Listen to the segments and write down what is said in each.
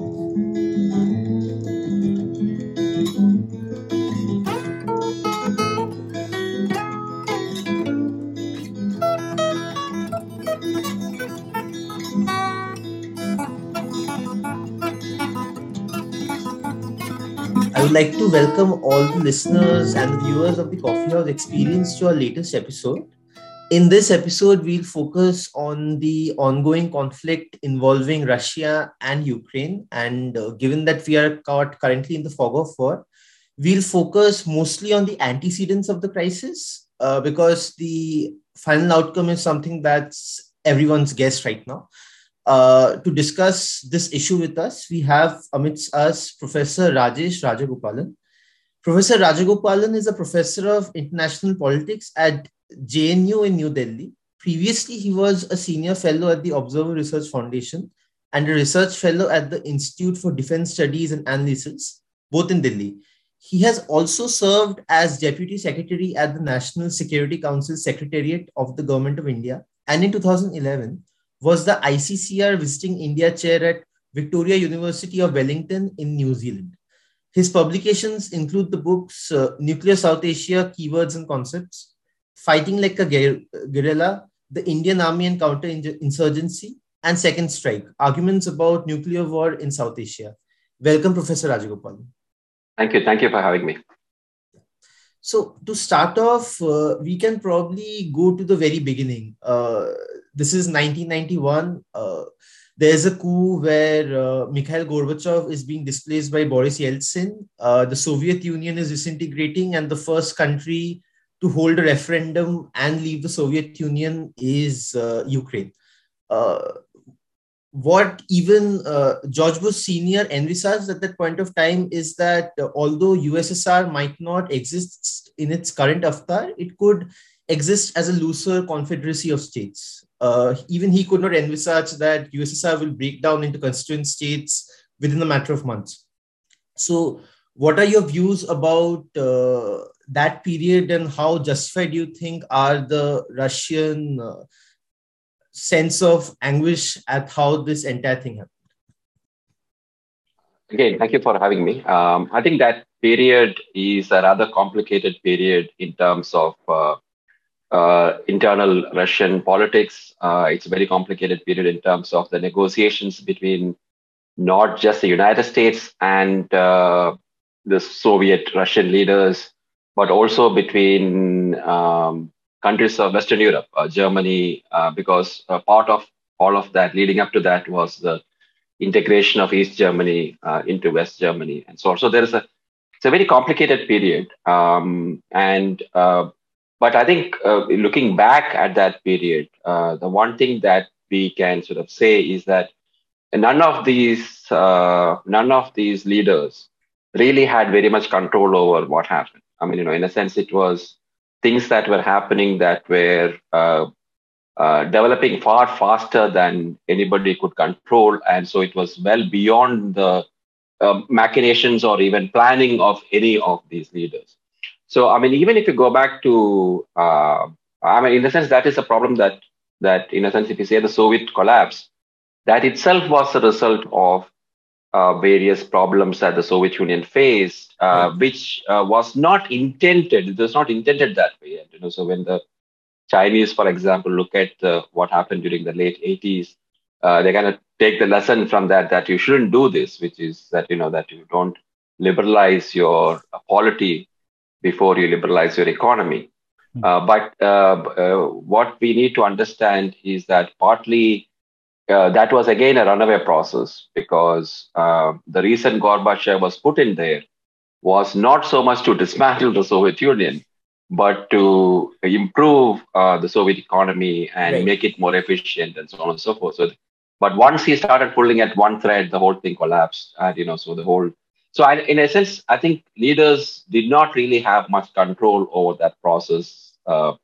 I would like to welcome all the listeners and the viewers of the Coffee House Experience to our latest episode. In this episode, we'll focus on the ongoing conflict involving Russia and Ukraine. And uh, given that we are caught currently in the fog of war, we'll focus mostly on the antecedents of the crisis uh, because the final outcome is something that's everyone's guess right now. Uh, to discuss this issue with us, we have amidst us Professor Rajesh Rajagopalan. Professor Rajagopalan is a professor of international politics at JNU in New Delhi. Previously, he was a senior fellow at the Observer Research Foundation and a research fellow at the Institute for Defense Studies and Analysis, both in Delhi. He has also served as Deputy Secretary at the National Security Council Secretariat of the Government of India. And in 2011, was the ICCR Visiting India Chair at Victoria University of Wellington in New Zealand. His publications include the books uh, Nuclear South Asia Keywords and Concepts, Fighting Like a Guerrilla, The Indian Army and Counterinsurgency, and Second Strike Arguments about Nuclear War in South Asia. Welcome, Professor Rajagopal. Thank you. Thank you for having me. So, to start off, uh, we can probably go to the very beginning. Uh, this is 1991. Uh, there's a coup where uh, Mikhail Gorbachev is being displaced by Boris Yeltsin. Uh, the Soviet Union is disintegrating, and the first country to hold a referendum and leave the Soviet Union is uh, Ukraine. Uh, what even uh, George Bush Sr. envisaged at that point of time is that although USSR might not exist in its current avatar, it could exist as a looser confederacy of states uh, even he could not envisage that USSR will break down into constituent states within a matter of months. So, what are your views about uh, that period and how justified do you think are the Russian uh, sense of anguish at how this entire thing happened? Again, thank you for having me. Um, I think that period is a rather complicated period in terms of uh, uh, internal Russian politics. Uh, it's a very complicated period in terms of the negotiations between not just the United States and uh, the Soviet Russian leaders, but also between um, countries of Western Europe, uh, Germany, uh, because part of all of that leading up to that was the integration of East Germany uh, into West Germany, and so. So there is a it's a very complicated period, um, and but I think uh, looking back at that period, uh, the one thing that we can sort of say is that none of these uh, none of these leaders really had very much control over what happened. I mean, you know, in a sense, it was things that were happening that were uh, uh, developing far faster than anybody could control, and so it was well beyond the uh, machinations or even planning of any of these leaders. So, I mean, even if you go back to, uh, I mean, in a sense that is a problem that, that in a sense, if you say the Soviet collapse, that itself was a result of uh, various problems that the Soviet Union faced, uh, right. which uh, was not intended. It was not intended that way. you know, so when the Chinese, for example, look at what happened during the late 80s, uh, they kind of take the lesson from that that you shouldn't do this, which is that you know that you don't liberalize your polity before you liberalize your economy. Mm-hmm. Uh, but uh, uh, what we need to understand is that partly uh, that was again a runaway process because uh, the reason Gorbachev was put in there was not so much to dismantle the Soviet Union, but to improve uh, the Soviet economy and right. make it more efficient and so on and so forth. So, but once he started pulling at one thread, the whole thing collapsed, and you know, so the whole so, I, in a sense, I think leaders did not really have much control over that process uh,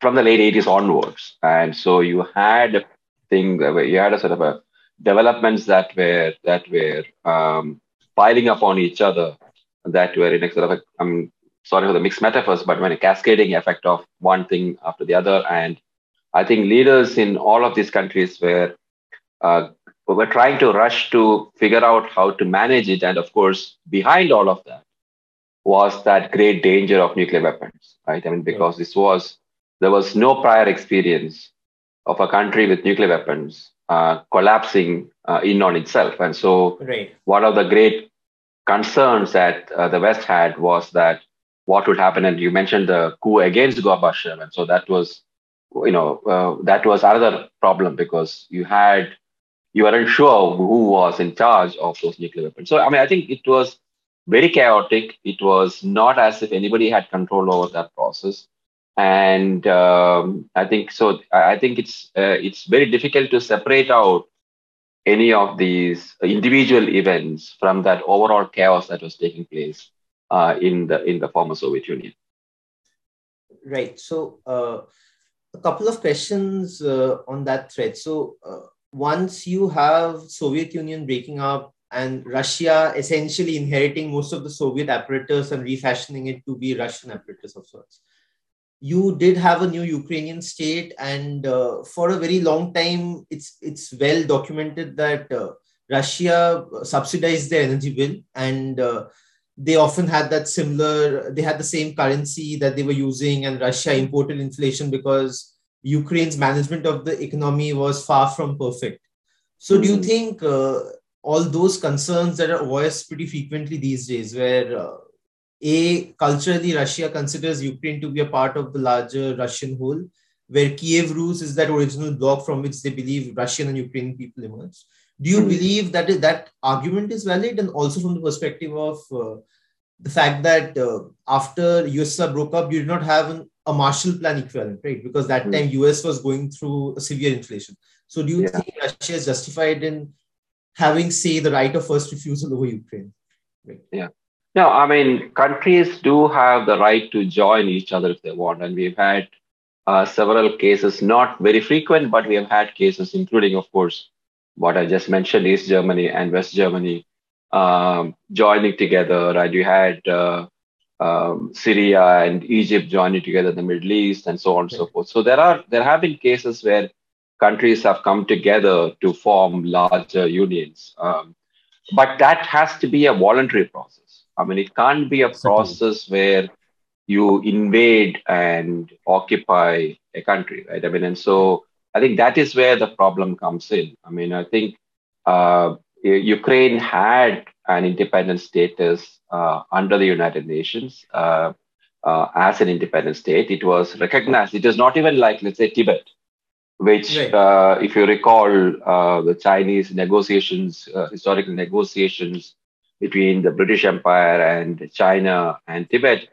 from the late 80s onwards. And so you had things where you had a sort of a developments that were that were um, piling up on each other, that were in a sort of a, I'm sorry for the mixed metaphors, but when a cascading effect of one thing after the other. And I think leaders in all of these countries were uh, were trying to rush to figure out how to manage it. And of course, behind all of that was that great danger of nuclear weapons, right? I mean, because this was, there was no prior experience of a country with nuclear weapons uh, collapsing uh, in on itself. And so, right. one of the great concerns that uh, the West had was that what would happen. And you mentioned the coup against Gorbachev. And so that was, you know, uh, that was another problem because you had, you weren't sure who was in charge of those nuclear weapons. So, I mean, I think it was very chaotic. It was not as if anybody had control over that process. And um, I think so. I think it's uh, it's very difficult to separate out any of these individual events from that overall chaos that was taking place uh, in the in the former Soviet Union. Right. So uh, a couple of questions uh, on that thread. So uh, once you have Soviet Union breaking up and Russia essentially inheriting most of the Soviet apparatus and refashioning it to be Russian apparatus of sorts you did have a new Ukrainian state, and uh, for a very long time, it's it's well documented that uh, Russia subsidized their energy bill, and uh, they often had that similar. They had the same currency that they were using, and Russia imported inflation because Ukraine's management of the economy was far from perfect. So, do you mm-hmm. think uh, all those concerns that are voiced pretty frequently these days, where uh, a culturally Russia considers Ukraine to be a part of the larger Russian whole, where Kiev Rus is that original bloc from which they believe Russian and Ukrainian people emerged. Do you mm-hmm. believe that that argument is valid, and also from the perspective of uh, the fact that uh, after USSR broke up, you did not have an, a Marshall Plan equivalent, right? Because that mm-hmm. time US was going through a severe inflation. So, do you yeah. think Russia is justified in having, say, the right of first refusal over Ukraine? Right? Yeah. No, I mean, countries do have the right to join each other if they want. And we've had uh, several cases, not very frequent, but we have had cases, including, of course, what I just mentioned, East Germany and West Germany um, joining together. And you had uh, um, Syria and Egypt joining together in the Middle East and so on and so forth. So there are there have been cases where countries have come together to form larger unions. Um, but that has to be a voluntary process I mean, it can't be a process where you invade and occupy a country, right? I mean, and so I think that is where the problem comes in. I mean, I think uh, Ukraine had an independent status uh, under the United Nations uh, uh as an independent state. It was recognized. It is not even like, let's say, Tibet, which, right. Uh, if you recall, uh, the Chinese negotiations, historical negotiations between the British Empire and China and Tibet,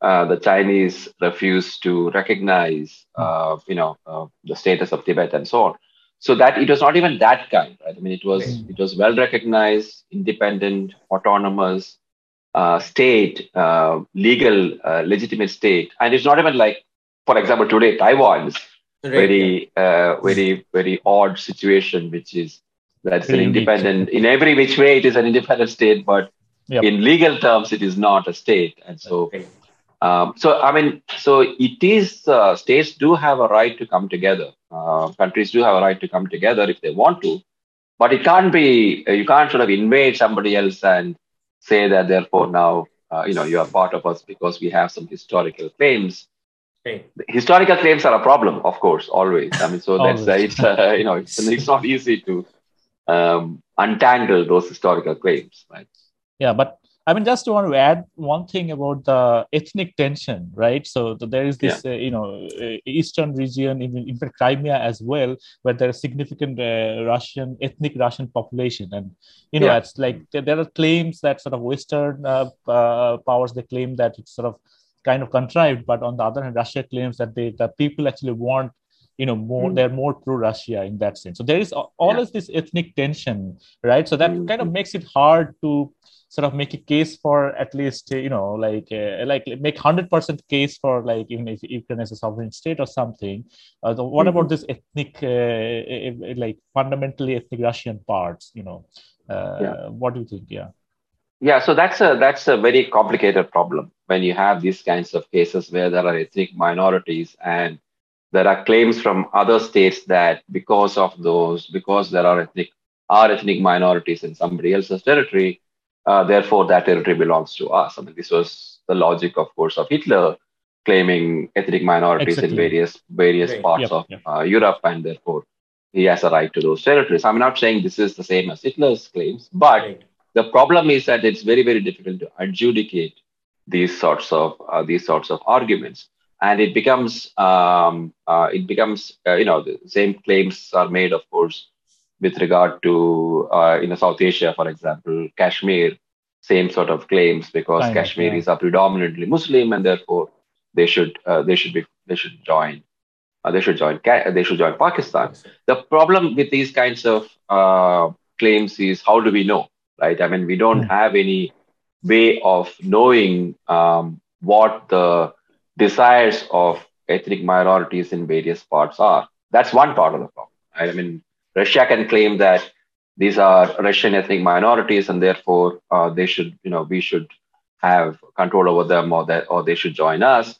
uh, the Chinese refused to recognize, hmm. uh, you know, uh, the status of Tibet and so on. So that it was not even that kind, right? I mean, it was mm. it was well recognized, independent, autonomous uh, state, uh, legal, uh, legitimate state, and it's not even like, for example, today Taiwan's right. very, very, very odd situation, which is that's an independent, in every which way, it is an independent state, but yep. in legal terms, it is not a state. And so, um, so I mean, so it is, uh, states do have a right to come together. Uh, countries do have a right to come together if they want to, but it can't be, uh, you can't sort of invade somebody else and say that therefore now, uh, you know, you are part of us because we have some historical claims. Okay. Historical claims are a problem, of course, always. I mean, so that's uh, it's uh, you know it's, it's not easy to um, untangle those historical claims, right? Yeah, but I mean, just want to add one thing about the ethnic tension, right? So, there is this, yeah. uh, you know, uh, eastern region, in, in fact, Crimea as well, where there is significant uh, Russian, ethnic Russian population. And, you know, yeah. it's like there, there, are claims that sort of Western uh, uh, powers, they claim that it's sort of kind of contrived, but on the other hand, Russia claims that they, the people actually want you know more mm. they're more pro russia in that sense so there is always yeah. this ethnic tension right so that mm. kind of makes it hard to sort of make a case for at least you know like uh, like make 100% case for like even if ukraine is a sovereign state or something uh, what mm-hmm. about this ethnic uh, like fundamentally ethnic russian parts you know uh, yeah. what do you think yeah yeah so that's a that's a very complicated problem when you have these kinds of cases where there are ethnic minorities and there are claims from other states that because of those, because there are ethnic are ethnic minorities in somebody else's territory. Uh, therefore, that territory belongs to us. I mean, this was the logic, of course, of Hitler claiming ethnic minorities exactly. in various various right. parts yep, of yep. Uh, Europe, and therefore he has a right to those territories. I'm not saying this is the same as Hitler's claims, but right. the problem is that it's very very difficult to adjudicate these sorts of uh, these sorts of arguments, and it becomes um, uh, it becomes uh, you know the same claims are made, of course, with regard to uh, in South Asia, for example, Kashmir. Same sort of claims because Kashmiris yeah. are predominantly Muslim, and therefore they should uh, they should be they should join uh, they should join they should join Pakistan. The problem with these kinds of uh, claims is how do we know, right? I mean, we don't mm. have any way of knowing um, what the desires of ethnic minorities in various parts are. That's one part of the problem. I mean, Russia can claim that these are Russian ethnic minorities, and therefore uh, they should, you know, we should have control over them, or that, or they should join us.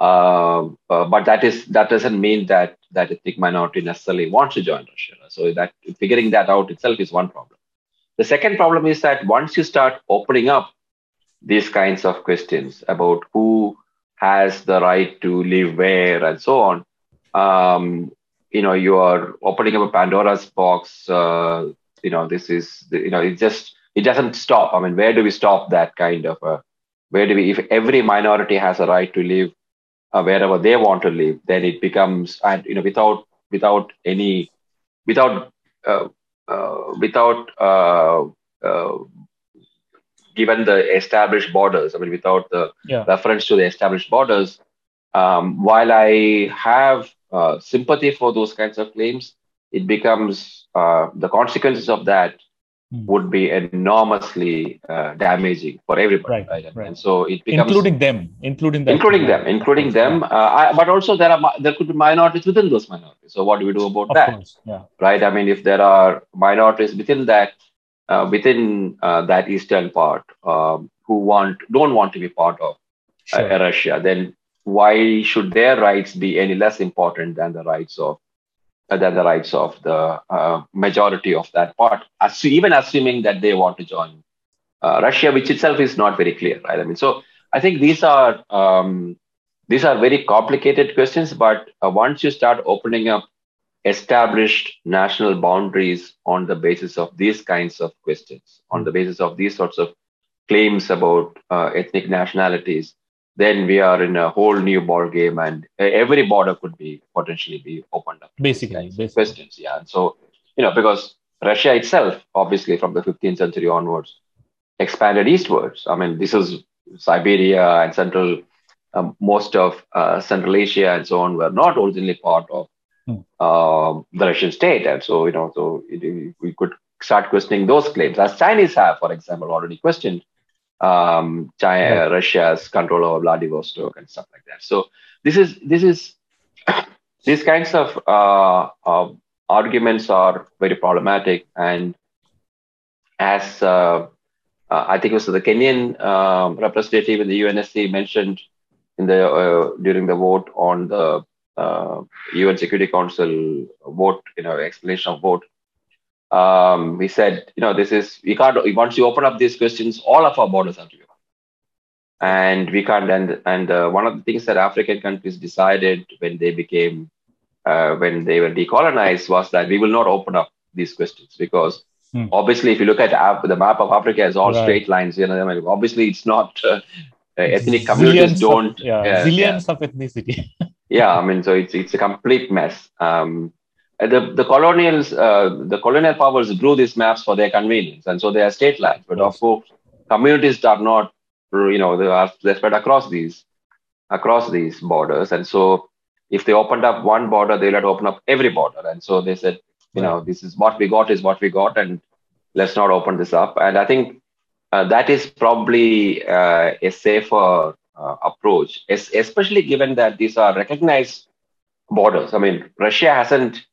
Uh, uh, but that is that doesn't mean that that ethnic minority necessarily wants to join Russia. So that figuring that out itself is one problem. The second problem is that once you start opening up these kinds of questions about who has the right to live where and so on, um, you know, you are opening up a Pandora's box. Uh, you know, this is you know, it just it doesn't stop. I mean, where do we stop that kind of a where do we if every minority has a right to live uh, wherever they want to live, then it becomes and you know without without any without uh, uh, without uh, uh, given the established borders. I mean, without the yeah. reference to the established borders. Um, while I have uh, sympathy for those kinds of claims, it becomes the consequences of that Hmm. would be enormously uh, damaging for everybody, right, right? right? And so it becomes including them, including them, including them, including them. Uh, I, but also there are there could be minorities within those minorities. So what do we do about of that? Course, yeah. Right. I mean, if there are minorities within that uh, within uh, that eastern part um, who want don't want to be part of uh, sure. Russia, then why should their rights be any less important than the rights of than the rights of the uh, majority of that part, even assuming that they want to join uh, Russia, which itself is not very clear, right? I mean, so I think these are um, these are very complicated questions, but uh, once you start opening up established national boundaries on the basis of these kinds of questions, on the basis of these sorts of claims about uh, ethnic nationalities, then we are in a whole new ball game and every border could be potentially be opened up basically, basically. questions yeah and so you know because russia itself obviously from the 15th century onwards expanded eastwards i mean this is siberia and central um, most of uh, central asia and so on were not originally part of hmm. uh, the russian state and so you know so it, we could start questioning those claims as chinese have for example already questioned um, China, right. Russia's control over Vladivostok and stuff like that. So this is this is these kinds of uh, uh, arguments are very problematic, and as uh, uh I think it was the Kenyan um, representative in the UNSC mentioned in the uh, during the vote on the UN uh, Security Council vote, you know, explanation of vote um, we said, you know, this is, we can't, once you open up these questions, all of our borders have to be open. And we can't, and, and uh, one of the things that African countries decided when they became, uh, when they were decolonized was that we will not open up these questions because hmm. obviously, if you look at Af- the map of Africa, it's all right. straight lines. You know, I mean, obviously, it's not uh, ethnic communities zillions don't. Of, yeah, zillions yeah. of ethnicity. yeah, I mean, so it's it's a complete mess. Um, the, the colonials, uh, the colonial powers drew these maps for their convenience, and so they are state lines. But of course, communities are not, you know, they are they spread across these, across these borders. And so, if they opened up one border, they'll have to open up every border. And so they said, you know, this is what we got is what we got, and let's not open this up. And I think uh, that is probably uh, a safer uh, approach, especially given that these are recognized borders. I mean, Russia hasn't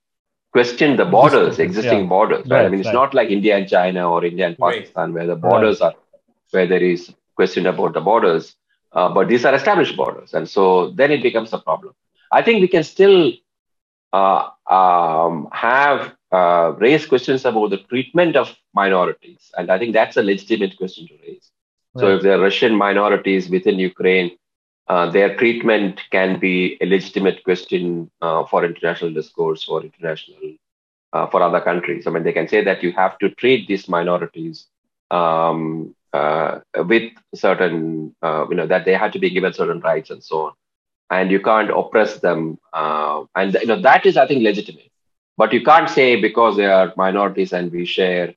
questioned the borders, existing yeah. borders. Right? right? I mean, it's right. not like India and China or India and Pakistan right. where the borders are, where there is question about the borders. Uh, but these are established borders. And so then it becomes a problem. I think we can still uh, um, have uh, raise questions about the treatment of minorities, and I think that's a legitimate question to raise. So, if there are Russian minorities within Ukraine, uh, their treatment can be a legitimate question uh, for international discourse or international uh, for other countries. I mean, they can say that you have to treat these minorities um, uh, with certain, uh, you know, that they have to be given certain rights and so on, and you can't oppress them. Uh, and you know that is, I think, legitimate. But you can't say because they are minorities and we share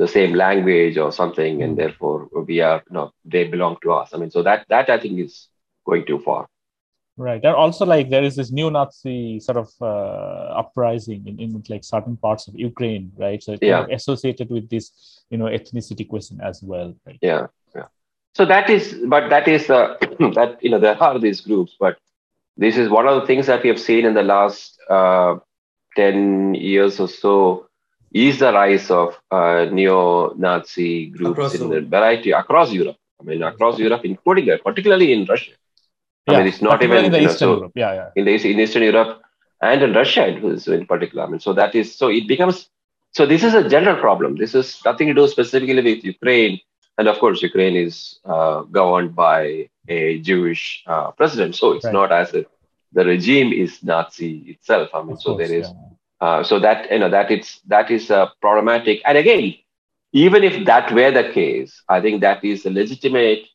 the same language or something, and therefore we are, you know, they belong to us. I mean, so that that I think is going too far. Right. And also, like, there is this neo Nazi sort of uh, uprising in, in like certain parts of Ukraine, right? So, yeah. Kind of associated with this, you know, ethnicity question as well. Right? Yeah. Yeah. So that is, but that is, uh, that, you know, there are these groups, but this is one of the things that we have seen in the last uh, 10 years or so is the rise of uh, neo Nazi groups across in the variety across Europe. I mean, across Europe, including, particularly in Russia. I mean, it's not even in the Eastern know, so Europe. Yeah, yeah. In the in Eastern Europe and in Russia, it was in particular. I mean, so that is so it becomes so. This is a general problem. This is nothing to do specifically with Ukraine, and of course, Ukraine is uh, governed by a Jewish uh, president, so it's right. not as if the regime is Nazi itself. I mean, of so course, there is. Yeah. Uh, so that you know that it's that is uh, problematic. And again, even if that were the case, I think that is a legitimate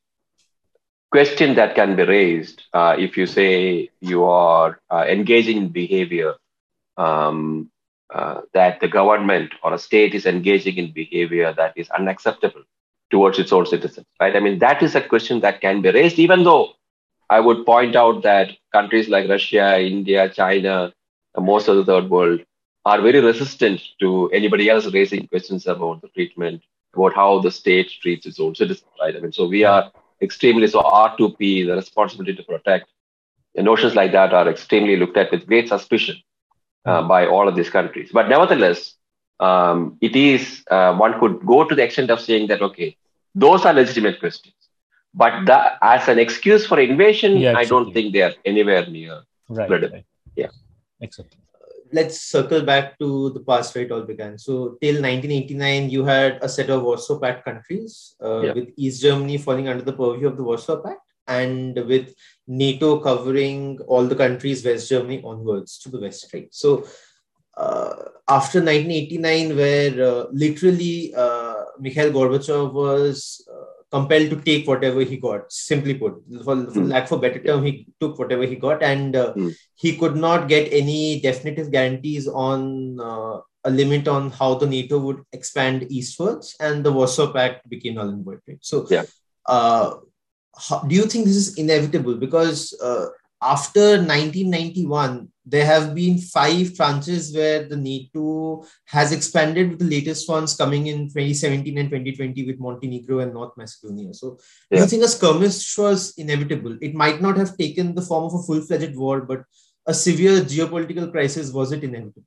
question that can be raised uh, if you say you are uh, engaging in behavior um, uh, that the government or a state is engaging in behavior that is unacceptable towards its own citizens, right? I mean, that is a question that can be raised, even though I would point out that countries like Russia, India, China, most of the third world are very resistant to anybody else raising questions about the treatment, about how the state treats its own citizens, right? I mean, so we are extremely so R2P, the responsibility to protect, notions like that are extremely looked at with great suspicion uh, hmm. by all of these countries. But nevertheless, um, it is uh, one could go to the extent of saying that okay, those are legitimate questions, but the, as an excuse for invasion, yeah, I don't think they are anywhere near right, credible. Right. Yeah, exactly let's circle back to the past where it all began. So till 1989, you had a set of Warsaw Pact countries, uh, yeah. with East Germany falling under the purview of the Warsaw Pact, and with NATO covering all the countries West Germany onwards to the west, right? So uh, after 1989, where uh, literally uh, Mikhail Gorbachev was uh, compelled to take whatever he got. Simply put, for, for mm. lack of better term, he took whatever he got, and uh, mm. he could not get any definitive guarantees on uh, a limit on how the NATO would expand eastwards, and the Warsaw Pact became null and void. Right? So, yeah. Uh, how, do you think this is inevitable? Because uh, after 1991, there have been five tranches where the NATO has expanded with the latest ones coming in 2017 and 2020 with Montenegro and North Macedonia. So, yeah. do you think a skirmish was inevitable? It might not have taken the form of a full fledged war, but a severe geopolitical crisis was it inevitable?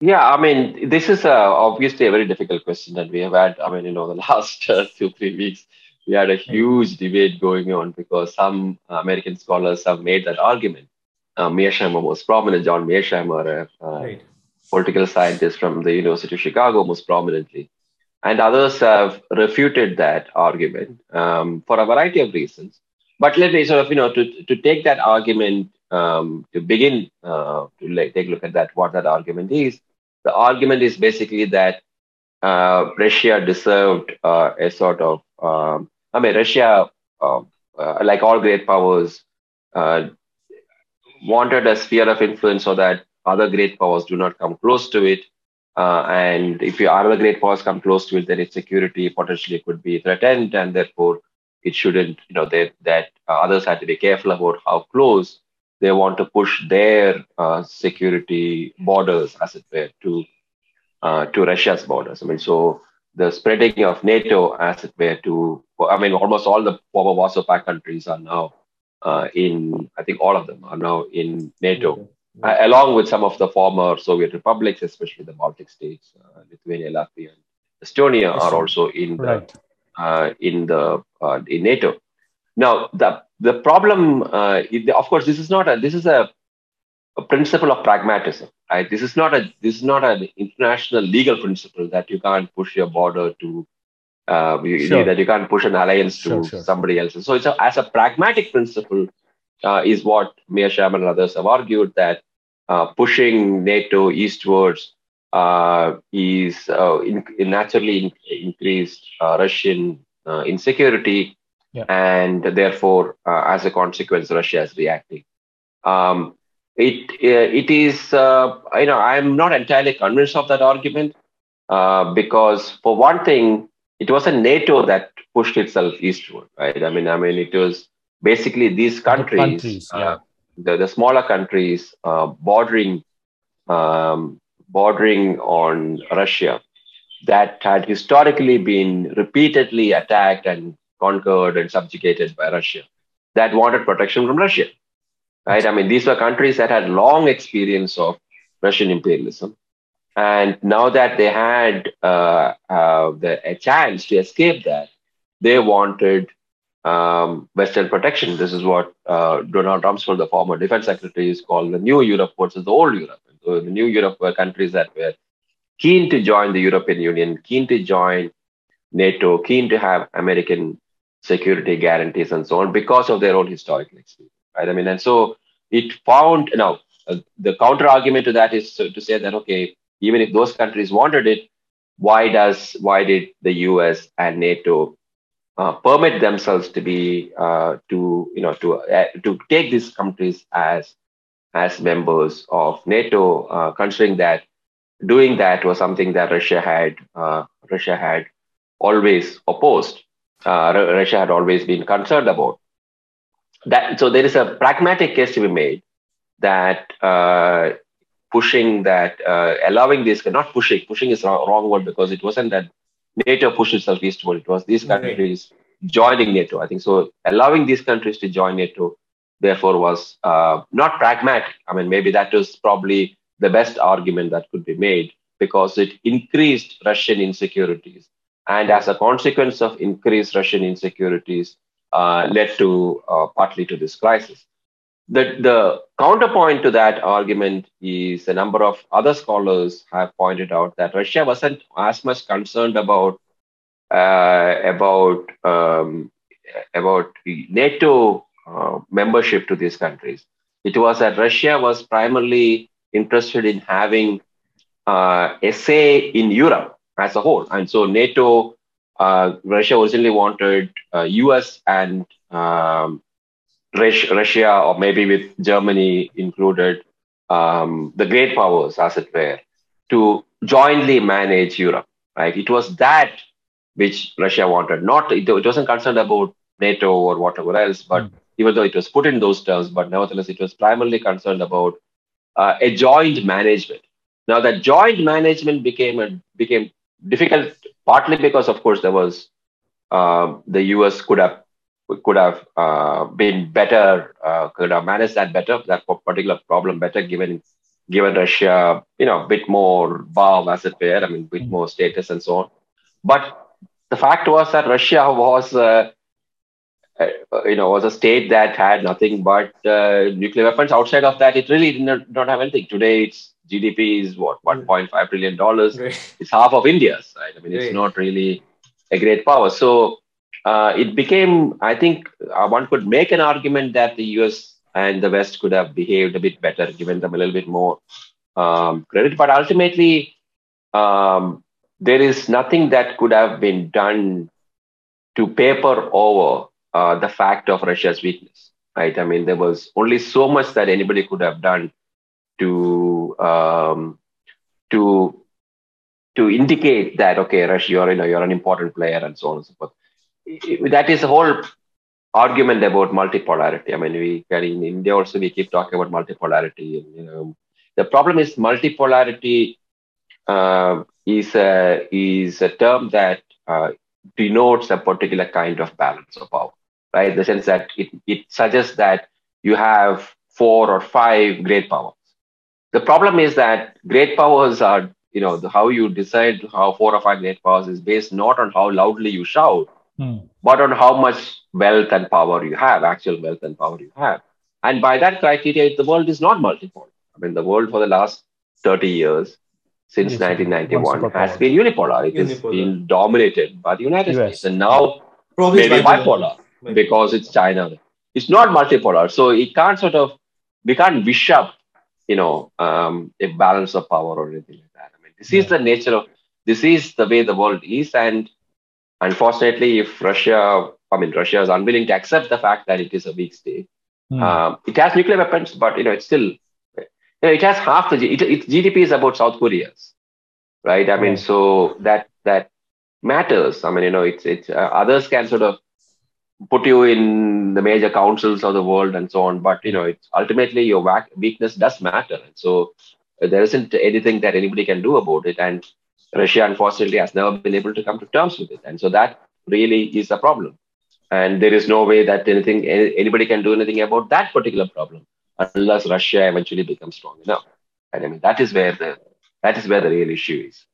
Yeah, I mean, this is uh, obviously a very difficult question that we have had. I mean, you know, the last uh, two, three weeks we had a huge debate going on because some American scholars have made that argument. Uh, Mearsheimer was prominent, John Mearsheimer, a uh, right. political scientist from the University of Chicago, most prominently. And others have refuted that argument um, for a variety of reasons. But let me sort of, you know, to, to take that argument, um, to begin uh, to like, take a look at that, what that argument is. The argument is basically that uh, Russia deserved uh, a sort of um, I mean, Russia, uh, uh, like all great powers, uh, wanted a sphere of influence so that other great powers do not come close to it. Uh, and if other great powers come close to it, then its security potentially could be threatened, and therefore it shouldn't. You know, they, that uh, others had to be careful about how close they want to push their uh, security borders, as it were, to to Russia's borders. I mean, so the spreading of NATO, as it were, to I mean, almost all the former Warsaw Pact countries are now uh, in. I think all of them are now in NATO, uh, along with some of the former Soviet republics, especially the Baltic states, uh, Lithuania, Latvia, and Estonia are also in the right. Uh, in the uh, in NATO. Now, the the problem, uh, of course, this is not a this is a a principle of pragmatism. Right? This is not a this is not an international legal principle that you can't push your border to uh, you, sure. that you can't push an alliance to sure, sure. somebody else. So it's a, as a pragmatic principle uh, is what Mearsheimer and others have argued that uh, pushing NATO eastwards uh, is uh, in, in naturally in, increased uh, Russian insecurity, yeah. and therefore, as a consequence, Russia is reacting. Um, it it is you know I'm not entirely convinced of that argument because for one thing, it wasn't NATO that pushed itself eastward, right? I mean, I mean, it was basically these countries, the, countries, yeah. the, the, smaller countries uh, bordering um, bordering on Russia that had historically been repeatedly attacked and conquered and subjugated by Russia that wanted protection from Russia. Right? I mean, these were countries that had long experience of Russian imperialism. And now that they had uh, uh, the, a chance to escape that, they wanted um, Western protection. This is what uh, Donald Rumsfeld, the former defense secretary, is called the new Europe versus the old Europe. So the new Europe were countries that were keen to join the European Union, keen to join NATO, keen to have American security guarantees and so on because of their own historical experience. Right? I mean, and so it found now uh, the counter argument to that is to, to say that okay, even if those countries wanted it, why does why did the U.S. and NATO uh, permit themselves to be uh, to you know to uh, to take these countries as as members of NATO, uh, considering that doing that was something that Russia had uh, Russia had always opposed. Uh, Russia had always been concerned about that. So there is a pragmatic case to be made that pushing that uh, allowing this not pushing pushing is wrong, wrong word because it wasn't that NATO pushed itself eastward. It was these countries right. joining NATO. I think so. Allowing these countries to join NATO therefore was uh, not pragmatic. I mean, maybe that was probably the best argument that could be made because it increased Russian insecurities. And as a consequence of increased Russian insecurities, uh, led to uh, partly to this crisis. The, the counterpoint to that argument is a number of other scholars have pointed out that Russia wasn't as much concerned about uh, about um, about NATO uh, membership to these countries. It was that Russia was primarily interested in having uh, a say in Europe as a whole. And so NATO, uh, Russia originally wanted US uh, and um, Russia, or maybe with Germany included, um, the great powers, as it were, to jointly manage Europe. Right? It was that which Russia wanted. Not it, it wasn't concerned about NATO or whatever else, but mm even though it was put in those terms, but nevertheless, it was primarily concerned about uh, a joint management. Now, that joint management became a, became difficult partly because, of course, there was uh, the US could have could have uh, been better, uh, could have managed that better, that particular problem better, given given Russia, you know, a bit more bow, as it were, I mean, a bit more status and so on. But the fact was that Russia was uh, uh, you know, was a state that had nothing but uh, nuclear weapons. Outside of that, it really did not, not have anything. Today, its GDP is what 1.5 trillion dollars. Right. It's half of India's. Right? I mean, it's right. not really a great power. So uh, it became. I think uh, one could make an argument that the U.S. and the West could have behaved a bit better, given them a little bit more um, credit. But ultimately, um, there is nothing that could have been done to paper over uh, the fact of Russia's weakness, right? I mean, there was only so much that anybody could have done to um, to to indicate that okay, Russia, you're you know you're an important player and so on and so forth. That is the whole argument about multipolarity. I mean, we can in India also we keep talking about multipolarity. And, you know, the problem is multipolarity uh, is a is a term that uh, denotes a particular kind of balance of power right? The sense that it, it suggests that you have four or five great powers. The problem is that great powers are, you know, the, how you decide how four or five great powers is based not on how loudly you shout, hmm. but on how much wealth and power you have, actual wealth and power you have. And by that criteria, the world is not multipolar. I mean, the world for the last 30 years, since yes, 1991, has been unipolar. It unipolar. has been dominated by the United US. States. And now, Probably maybe bipolar, bipolar because it's China. It's not multipolar. So it can't sort of, we can't wish up, you know, um, a balance of power or anything like that. I mean, this yeah. is the nature of, this is the way the world is. And unfortunately, if Russia, I mean, Russia is unwilling to accept the fact that it is a weak state, Mm. Um, it has nuclear weapons, but you know it's still you know, it has half the it, its GDP is about South Korea's, right? I mean, so that that matters. I mean, you know, it's it's uh, others can sort of put you in the major councils of the world and so on, but you know, it's ultimately your weakness does matter, and so there isn't anything that anybody can do about it. And Russia, unfortunately, has never been able to come to terms with it, and so that really is a problem and there is no way that anything anybody can do anything about that particular problem unless Russia eventually becomes strong enough. And I mean that is where the that is where the real issue is.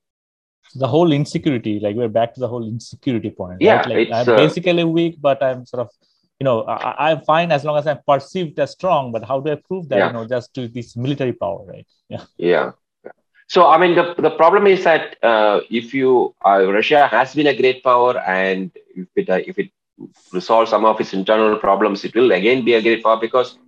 The whole insecurity, like we're back to the whole insecurity point. Yeah, right? like I'm uh, basically weak, but I'm sort of you know I, am fine as long as I'm perceived as strong. But how do I prove that? Yeah. You know, just to this military power, right? Yeah. Yeah. So I mean, the, the problem is that uh, if you uh, Russia has been a great power, and if it uh, if it resolve some of its internal problems, it will again be a great power because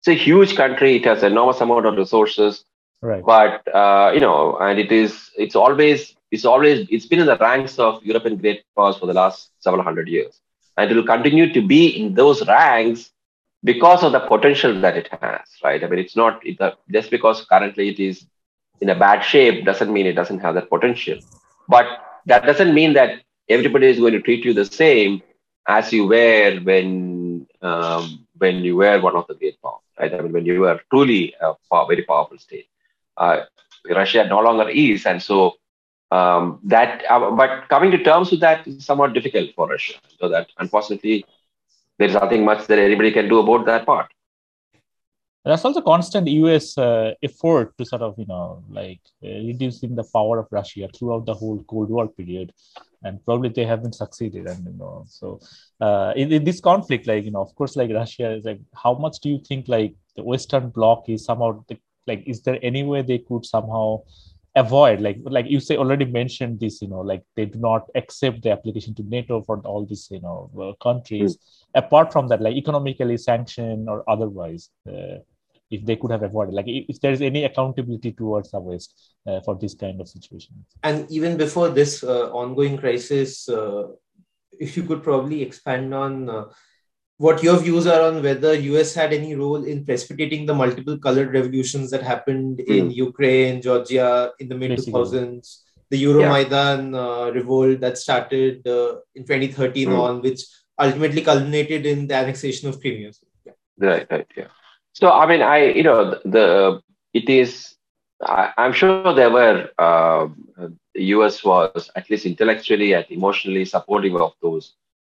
it's a huge country. It has enormous amount of resources. Right. But uh, you know, and it is it's always it's always it's been in the ranks of European great powers for the last several hundred years, and it will continue to be in those ranks because of the potential that it has. Right. I mean, it's not it, just because currently it is in a bad shape doesn't mean it doesn't have that potential. But that doesn't mean that everybody is going to treat you the same as you were when um, when you were one of the great powers, right? I mean, when you were truly a very powerful state. Uh, Russia no longer is, and so um, that. Uh, but coming to terms with that is somewhat difficult for Russia. So that unfortunately, there is nothing much that anybody can do about that part. There's also constant U.S. Uh, effort to sort of, you know, like uh, reducing the power of Russia throughout the whole Cold War period and probably they haven't succeeded and you know so uh, in, in, this conflict like you know of course like russia is like how much do you think like the western bloc is somehow the, like is there any way they could somehow avoid like like you say already mentioned this you know like they do not accept the application to nato for all these you know uh, countries mm. apart from that like economically sanction or otherwise uh, if they could have avoided like if there is any accountability towards the west uh, for this kind of situation and even before this uh, ongoing crisis uh, if you could probably expand on uh, what your views are on whether us had any role in precipitating the multiple colored revolutions that happened mm. in ukraine georgia in the mid 2000s the euromaidan yeah. Uh, revolt that started uh, in 2013 mm. on which ultimately culminated in the annexation of crimea yeah. right right yeah so I mean, I you know the, it is. I, am sure there were uh, the U.S. was at least intellectually and emotionally supportive of those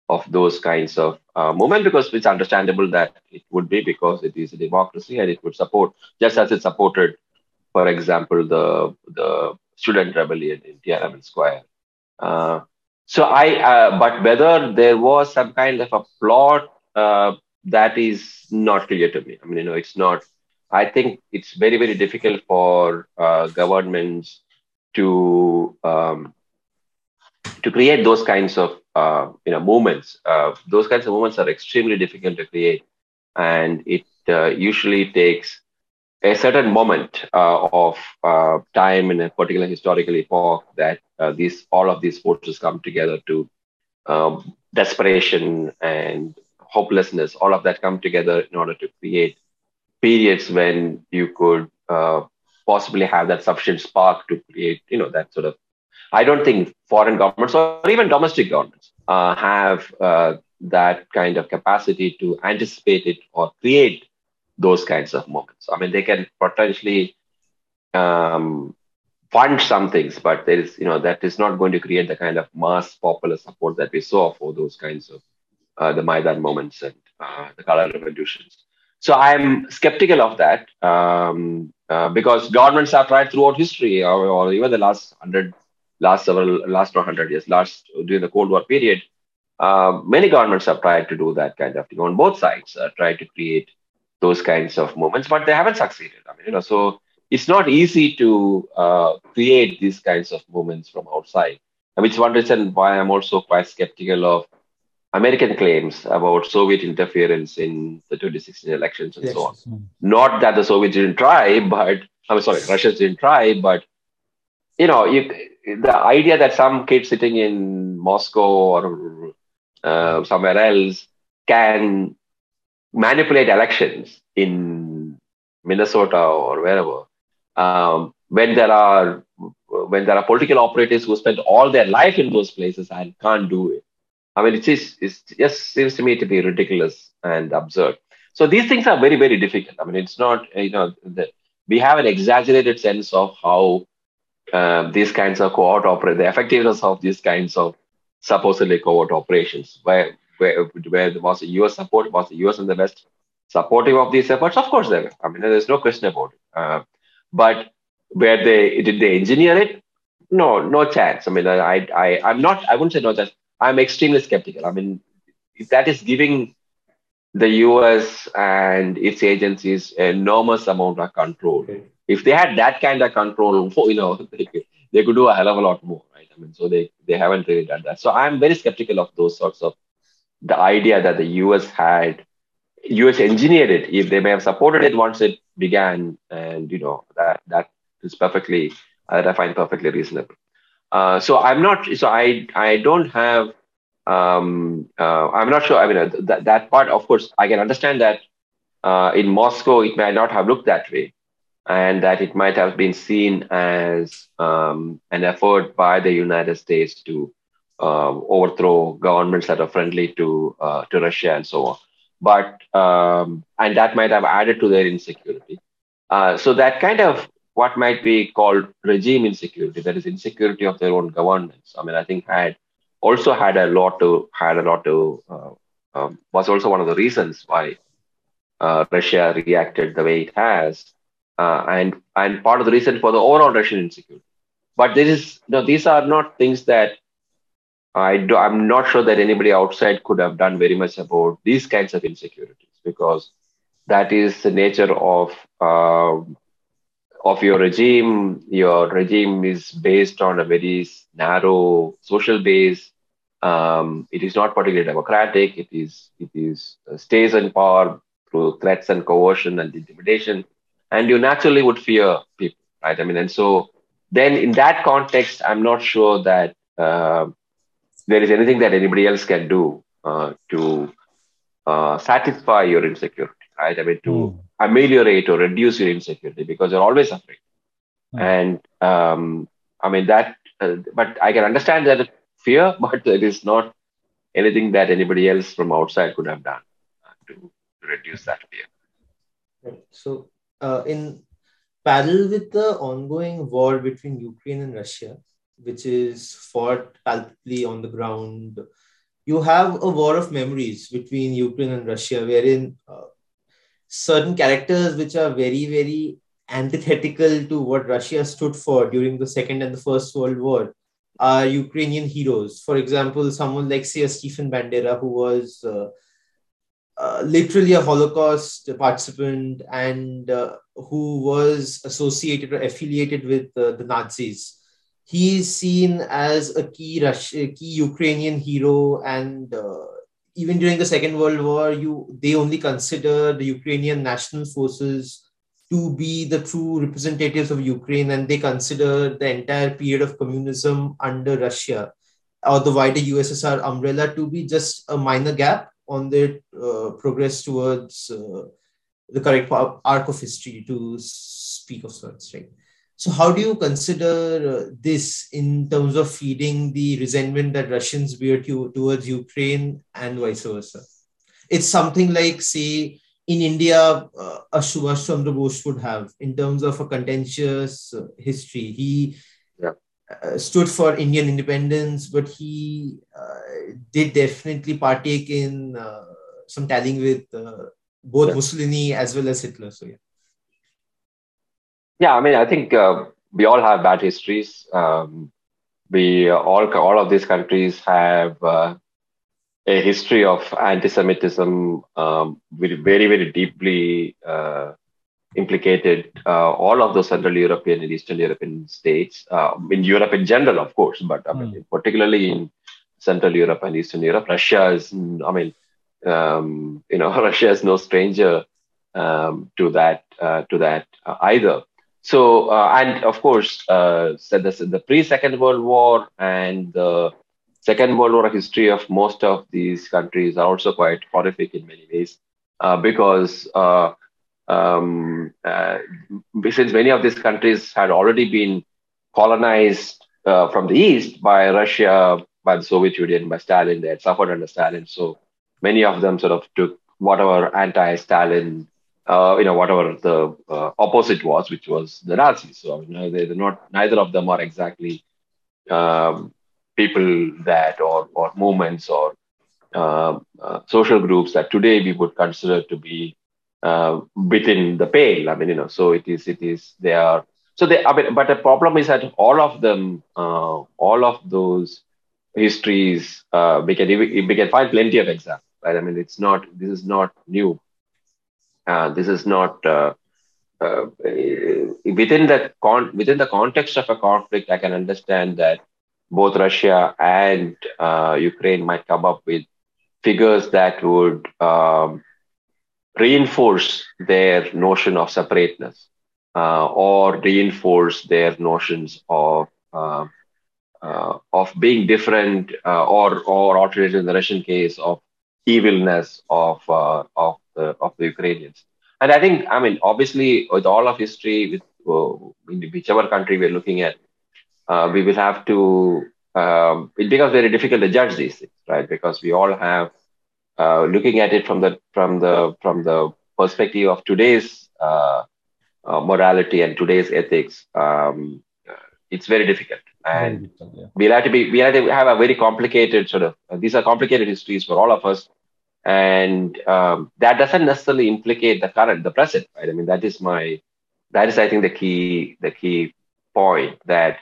of those kinds of uh, movement because it's understandable that it would be because it is a democracy and it would support just as it supported, for example, the the student rebellion in Tiananmen Square. Uh, so I, uh, but whether there was some kind of a plot uh, that is not clear to me. I mean, you know, it's not. I think it's very, very difficult for uh, governments to um, to create those kinds of uh, you know movements. Uh, those kinds of movements are extremely difficult to create, and it uh, usually takes a certain moment uh, of uh, time in a particular historical epoch that these all of these forces come together to um, desperation and hopelessness, all of that come together in order to create periods when you could uh, possibly have that sufficient spark to create, you know, that sort of. I don't think foreign governments or even domestic governments uh, have uh, that kind of capacity to anticipate it or create those kinds of moments. I mean, they can potentially um, fund some things, but there is, you know, that is not going to create the kind of mass popular support that we saw for those kinds of uh, the Maidan moments and uh, the color revolutions. So I'm skeptical of that um, uh, because governments have tried throughout history, or, or, even the last hundred, last several, last 100 years, last during the Cold War period, uh, many governments have tried to do that kind of thing on both sides, uh, try to create those kinds of moments, but they haven't succeeded. I mean, you know, so it's not easy to uh, create these kinds of moments from outside, which one reason why I'm also quite skeptical of American claims about Soviet interference in the 2016 elections and yes. so on. Mm. Not that the Soviets didn't try, but I'm sorry, Russians didn't try, but you know, you, the idea that some kid sitting in Moscow or uh, somewhere else can manipulate elections in Minnesota or wherever, um, when there are when there are political operators who spend all their life in those places and can't do it. I mean, it just seems to me to be ridiculous and absurd. So these things are very very difficult. I mean, it's not you know the, we have an exaggerated sense of how uh, these kinds of covert operate, the effectiveness of these kinds of supposedly covert operations, where where where was the U.S. support, was the U.S. and the West supportive of these efforts? Of course they were. I mean, there's no question about it. Uh, but where they did they engineer it? No, no chance. I mean, I, I, I'm not. I wouldn't say no chance. I'm extremely skeptical. I mean, if that is giving the U.S. and its agencies enormous amount of control. Hmm. If they had that kind of control, you know, they could, they could do a hell of a lot more, right? I mean, so they they haven't really done that. So I'm very skeptical of those sorts of the idea that the U.S. had US engineered it. If they may have supported it once it began, and you know that that is perfectly that I find perfectly reasonable. Uh, so I'm not. So I I don't have. Um, uh, I'm not sure. I mean uh, that that part. Of course, I can understand that uh, in Moscow it may not have looked that way, and that it might have been seen as um, an effort by the United States to uh, overthrow governments that are friendly to to Russia and so on but um, and that might have added to their insecurity. So that kind of what might be called regime insecurity, that is insecurity of their own governance. I mean, I think had also had a lot to had a lot to uh, um, was also one of the reasons why uh, Russia reacted the way it has, uh, and and part of the reason for the overall Russian insecurity. But this is no, these are not things that I do, I'm not sure that anybody outside could have done very much about these kinds of insecurities because that is the nature of uh, of your regime. Your regime is based on a very narrow social base. Um, it is not particularly democratic. It is it is uh, stays in power through threats and coercion and intimidation, and you naturally would fear people, right? I mean, and so then in that context, I'm not sure that. Uh, there is anything that anybody else can do uh, to uh, satisfy your insecurity, right? I mean, to mm. ameliorate or reduce your insecurity because you're always afraid. Mm. And um, I mean, that, uh, but I can understand that fear, but it is not anything that anybody else from outside could have done uh, to, reduce that fear. So, uh, in parallel with the ongoing war between Ukraine and Russia, which is fought palpably on the ground. You have a war of memories between Ukraine and Russia, wherein uh, certain characters which are very, very antithetical to what Russia stood for during the Second and the First World War are Ukrainian heroes. For example, someone like, say, Stepan Bandera, who was uh, uh, literally a Holocaust participant and uh, who was associated or affiliated with uh, the Nazis he is seen as a key Russian, key Ukrainian hero, and uh, even during the Second World War, you they only consider the Ukrainian national forces to be the true representatives of Ukraine, and they consider the entire period of communism under Russia or the wider USSR umbrella to be just a minor gap on their uh, progress towards uh, the correct arc of history, to speak of sorts, right? So, how do you consider uh, this in terms of feeding the resentment that Russians bear to, towards Ukraine and vice versa? It's something like, say, in India, uh, a Subhash Chandra Bose would have in terms of a contentious uh, history. He yeah. uh, stood for Indian independence, but he uh, did definitely partake in uh, some tallying with uh, both yeah. Mussolini as well as Hitler. So, yeah. Yeah, I mean, I think uh, we all have bad histories. Um, we all all of these countries have uh, a history of anti-Semitism, um, very, very, deeply uh, implicated uh, all of the Central European and Eastern European states, uh, in Europe in general, of course, but I mean, mm. particularly in Central Europe and Eastern Europe. Russia is, I mean, um, you know, Russia is no stranger um, to that uh, to that either. So, uh, and of course, uh, so the, the pre Second World War and the Second World War history of most of these countries are also quite horrific in many ways uh, because uh, um, uh, since many of these countries had already been colonized uh, from the east by Russia, by the Soviet Union, by Stalin, they had suffered under Stalin. So many of them sort of took whatever anti-Stalin, uh, you know, whatever the uh, opposite was, which was the Nazis. So I mean, they're not neither of them are exactly um, people that or, or movements or uh, uh, social groups that today we would consider to be uh, within the pale. I mean, you know, so it is, it is, they are, so they, I mean, but the problem is that all of them, uh, all of those histories, uh, we can, we can find plenty of examples, right? I mean, it's not, this is not new. Uh, this is not, uh, within the con- within the context of a conflict, I can understand that both Russia and uh, Ukraine might come up with figures that would um, reinforce their notion of separateness uh, or reinforce their notions of uh, uh of being different uh, or or alternative in the Russian case of evilness of uh, of the of the Ukrainians. And I think I mean obviously with all of history with whichever country we're looking at uh, we will have to, um, it becomes very difficult to judge these things, right? Because we all have, uh, looking at it from the, from the, from the perspective of today's uh, uh morality and today's ethics, um, it's very difficult. And yeah. we'll have to be, we have to have a very complicated sort of, uh, these are complicated histories for all of us. And um, that doesn't necessarily implicate the current, the present, right? I mean, that is my, that is, I think, the key, the key point that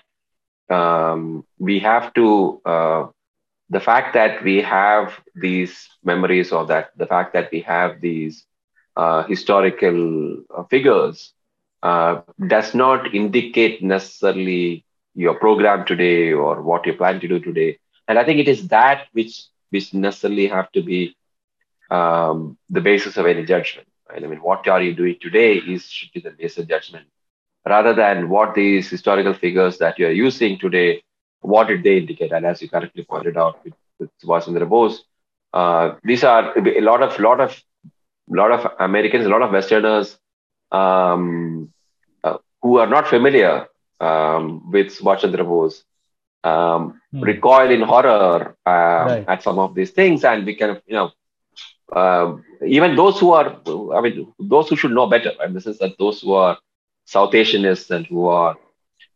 um, we have to uh, the fact that we have these memories or that the fact that we have these uh, historical uh, figures uh, does not indicate necessarily your program today or what you plan to do today and i think it is that which which necessarily have to be um, the basis of any judgment right? i mean what are you doing today is should be the basis of judgment rather than what these historical figures that you're using today, what did they indicate? And as you correctly pointed out with, with Subhash Bose, uh, these are a lot of lot of lot of Americans, a lot of Westerners um, uh, who are not familiar um, with Subhash Chandra Bose um, hmm. recoil in horror uh, right. at some of these things, and we can, you know, uh, even those who are, I mean, those who should know better. And this is that those who are South Asianists and who are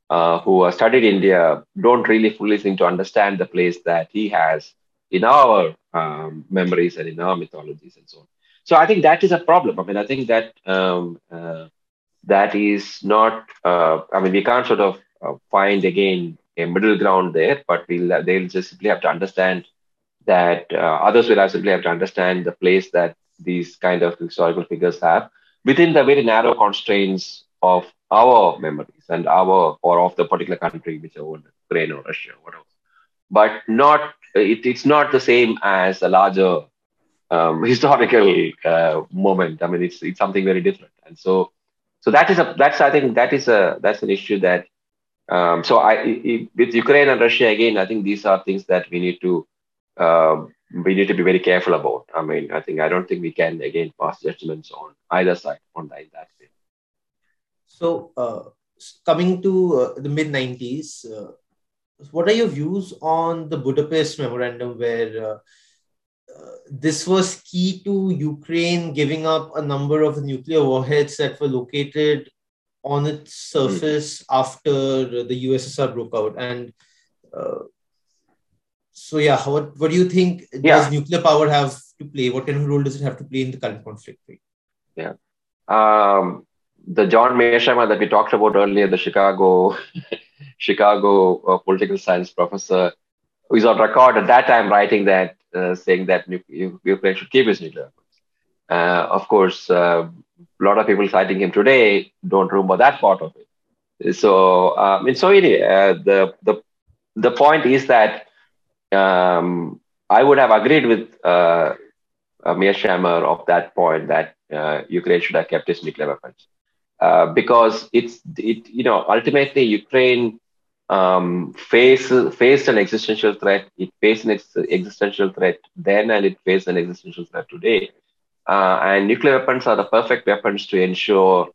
uh, who are studied India don't really fully seem to understand the place that he has in our um, memories and in our mythologies and so on. So I think that is a problem. I mean, I think that um, uh, that is not. Uh, I mean, we can't sort of uh, find again a middle ground there, but we'll they'll just simply have to understand that uh, others will have simply have to understand the place that these kind of historical figures have within the very narrow constraints of our memories and our or of the particular country, whichever Ukraine or Russia, whatever. But not it, it's not the same as a larger um, historical uh, moment. I mean, it's it's something very different, and so so that is a that's I think that is a that's an issue that. Um, so I it, with Ukraine and Russia again, I think these are things that we need to uh, we need to be very careful about. I mean, I think I don't think we can again pass judgments on either side on that, that way. So, uh, coming to uh, the mid 90s, uh, what are your views on the Budapest Memorandum, where uh, this was key to Ukraine giving up a number of nuclear warheads that were located on its surface mm. after the USSR broke out? And uh, so, yeah, what, what do you think yeah. does nuclear power have to play? What kind of role does it have to play in the current conflict? Yeah. Um, the John Mearsheimer that we talked about earlier, the Chicago Chicago uh, political science professor, who is on record at that time writing that saying that Ukraine should keep its nuclear weapons. Uh, of course, uh, a lot of people citing him today don't remember that part of it. So, um, and so anyway, uh, the the the point is that um, I would have agreed with uh, uh, Mearsheimer of that point that uh, Ukraine should have kept its nuclear weapons uh, because it's it you know ultimately Ukraine um, face, faced an existential threat. It faced an ex- existential threat then, and it faced an existential threat today. Uh, and nuclear weapons are the perfect weapons to ensure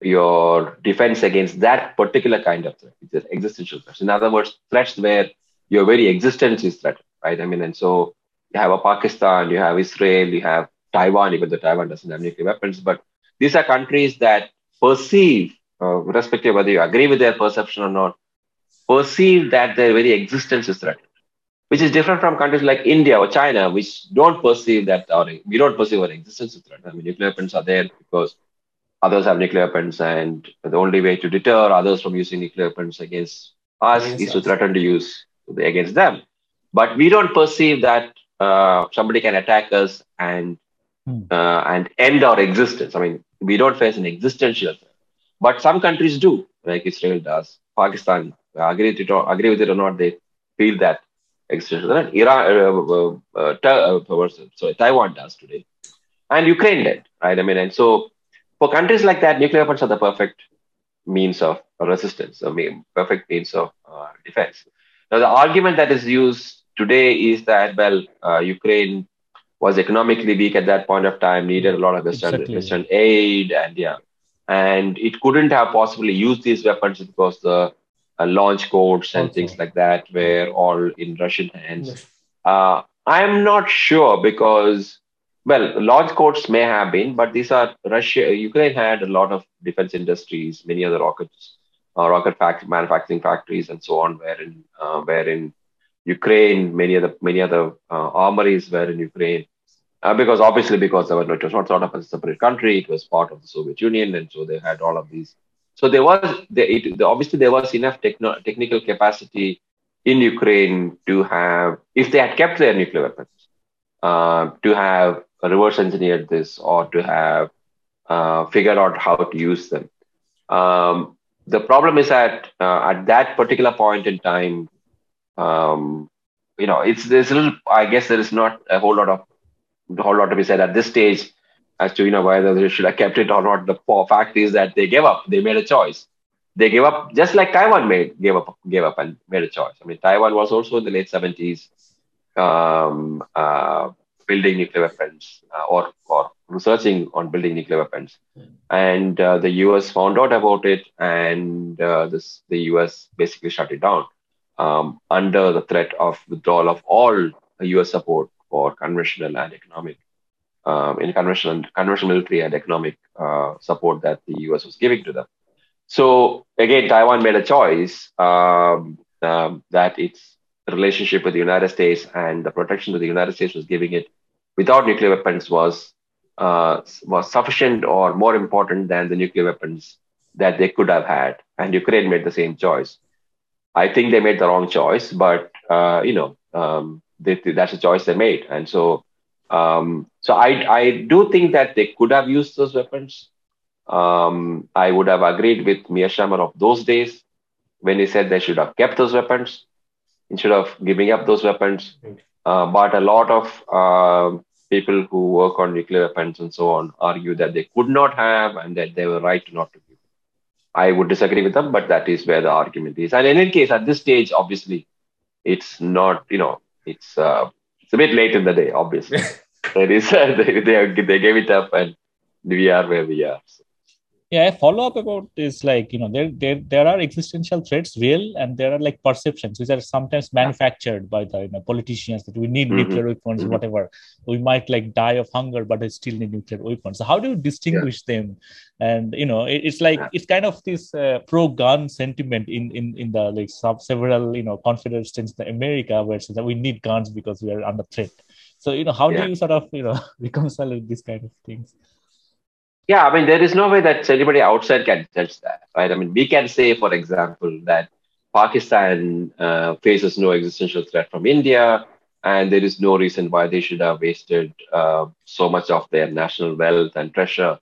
your defense against that particular kind of threat, which is existential threats. In other words, threats where your very existence is threatened, right? I mean, and so you have a Pakistan, you have Israel, you have Taiwan, even though Taiwan doesn't have nuclear weapons, but these are countries that perceive, uh, respective whether you agree with their perception or not, perceive that their very existence is threatened which is different from countries like India or China, which don't perceive that our we don't perceive our existence as threat. I mean, nuclear weapons are there because others have nuclear weapons, and the only way to deter others from using nuclear weapons against us against is us. to threaten to use against them. But we don't perceive that uh, somebody can attack us and hmm. uh, and end our existence. I mean, we don't face an existential threat, but some countries do, like Israel does. Pakistan, agree, to, agree with it or not, they feel that existential Iran, uh, uh, uh, sorry, Taiwan does today, and Ukraine did, right? I mean, and so for countries like that, nuclear weapons are the perfect means of resistance, I mean, perfect means of uh, defense. Now, the argument that is used today is that, well, uh, Ukraine was economically weak at that point of time, needed a lot of Western, exactly. Western aid, and yeah, and it couldn't have possibly used these weapons because the uh, launch codes and okay. things like that were all in Russian hands. Yes. Uh, I'm not sure because, well, launch codes may have been, but these are Russia. Ukraine had a lot of defense industries, many other rockets, uh, rocket fact- manufacturing factories, and so on. Wherein, uh, wherein Ukraine, many other many other uh, armories were in Ukraine. Uh, because obviously, because there were, it was not sort of a separate country, it was part of the Soviet Union, and so they had all of these so there was it, obviously there was enough techno, technical capacity in Ukraine to have, if they had kept their nuclear weapons, uh, to have reverse engineered this or to have uh, figured out how to use them. Um, the problem is that uh, at that particular point in time, um, you know, it's there's a little. I guess there is not a whole lot of a whole lot to be said at this stage as to you know whether they should have kept it or not. The fact is that they gave up. They made a choice. They gave up just like Taiwan made gave up gave up and made a choice. I mean, Taiwan was also in the late seventies um, uh, building nuclear weapons uh, or or researching on building nuclear weapons, and uh, the U.S. found out about it, and uh, this the U.S. basically shut it down um, under the threat of withdrawal of all U.S. support for conventional and economic um, in conventional, conventional military and economic uh, support that the US was giving to them. So again, Taiwan made a choice um, um, that its relationship with the United States and the protection that the United States was giving it without nuclear weapons was uh, was sufficient or more important than the nuclear weapons that they could have had. And Ukraine made the same choice. I think they made the wrong choice, but uh, you know um, they, that's a choice they made, and so um, so I, I do think that they could have used those weapons. Um, I would have agreed with Mearsheimer of those days when he said they should have kept those weapons instead of giving up those weapons. Uh, but a lot of uh, people who work on nuclear weapons and so on argue that they could not have and that they were right not to give. I would disagree with them, but that is where the argument is. And in any case, at this stage, obviously, it's not, you know, it's uh, it's a bit late in the day, obviously. it is, they, they, they gave it up and we are where we are. So. Yeah, a follow up about is like, you know, there, there there are existential threats real and there are like perceptions which are sometimes manufactured by the you know, politicians that we need mm-hmm. nuclear weapons, mm-hmm. whatever. We might like die of hunger, but I still need nuclear weapons. So how do you distinguish yeah. them? And you know, it, it's like yeah. it's kind of this uh, pro gun sentiment in in in the like sub several you know confederate states in America where it says that we need guns because we are under threat so, you know, how yeah. do you sort of, you know, reconcile with these kind of things? Yeah, I mean, there is no way that anybody outside can judge that, right? I mean, we can say, for example, that Pakistan uh, faces no existential threat from India, and there is no reason why they should have wasted uh, so much of their national wealth and treasure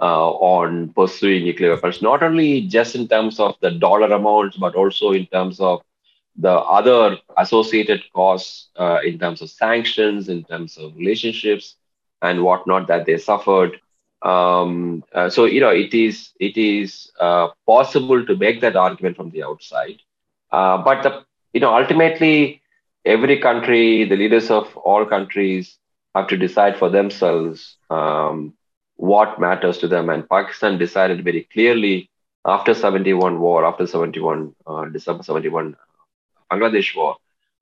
uh, on pursuing nuclear weapons, not only just in terms of the dollar amounts, but also in terms of the other associated costs uh, in terms of sanctions, in terms of relationships and whatnot that they suffered. Um, uh, so you know it is it is uh, possible to make that argument from the outside, uh, but the you know ultimately every country, the leaders of all countries have to decide for themselves um, what matters to them. And Pakistan decided very clearly after 71 war, after 71 uh, December 71 Bangladesh war,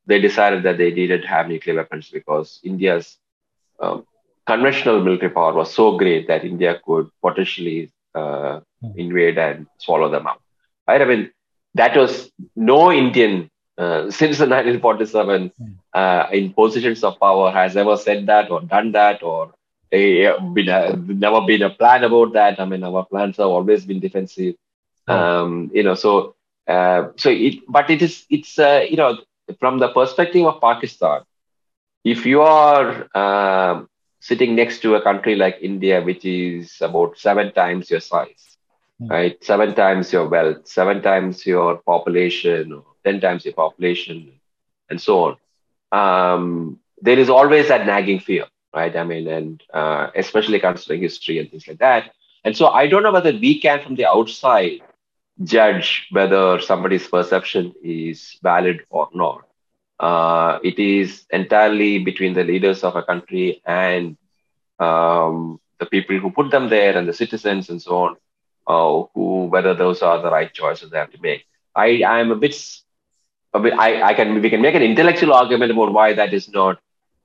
they decided that they needed to have nuclear weapons because India's um, conventional military power was so great that India could potentially uh, hmm. invade and swallow them up. Right? I mean, that was no Indian uh, since 1947 hmm. uh, in positions of power has ever said that or done that or uh, been a, never been a plan about that. I mean, our plans have always been defensive. Um, you know, so uh, so it, but it is, it's, uh, you know, from the perspective of Pakistan, if you are uh, sitting next to a country like India, which is about seven times your size, mm. right? Seven times your wealth, seven times your population, or 10 times your population, and so on. Um, there is always that nagging fear, right? I mean, and uh, especially considering history and things like that. And so I don't know whether we can, from the outside, judge whether somebody's perception is valid or not. Uh, it is entirely between the leaders of a country and um, the people who put them there and the citizens and so on, uh, who whether those are the right choices they have to make. I I am a bit, a bit I, I can we can make an intellectual argument about why that is not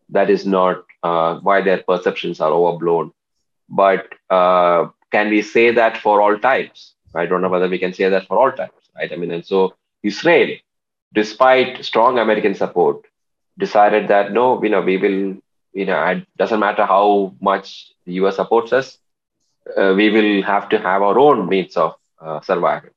that is not uh, why their perceptions are overblown, but uh, can we say that for all times? I don't know whether we can say that for all times, right? I mean, and so Israel, despite strong American support, decided that no, you know, we will, you know, it doesn't matter how much the US supports us, uh, we will have to have our own means of uh, survival.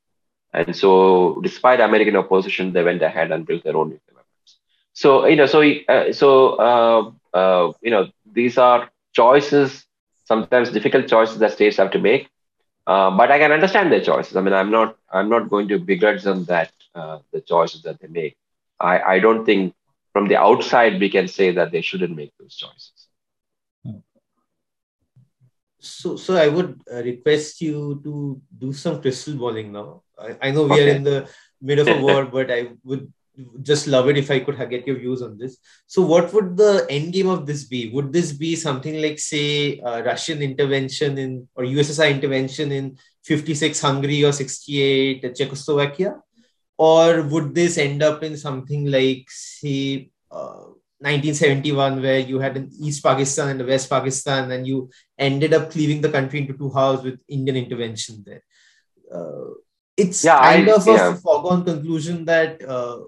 And so, despite American opposition, they went ahead and built their own nuclear weapons. So, you know, so uh, so uh, uh, you know, these are choices, sometimes difficult choices that states have to make. Uh, but I can understand their choices. I mean, I'm not I'm not going to begrudge them that uh, the choices that they make. I, I don't think from the outside we can say that they shouldn't make those choices. So, so I would uh, request you to do some crystal balling now. I, I know we okay. are in the middle of a war, but I would just love it if I could get your views on this. So, what would the end game of this be? Would this be something like, say, uh, Russian intervention in or USSR intervention in 56 Hungary or 68 Czechoslovakia? Or would this end up in something like, say, uh, 1971, where you had an East Pakistan and a West Pakistan, and you ended up cleaving the country into two halves with Indian intervention there? Uh, it's yeah, kind I, of yeah. a foregone conclusion that uh,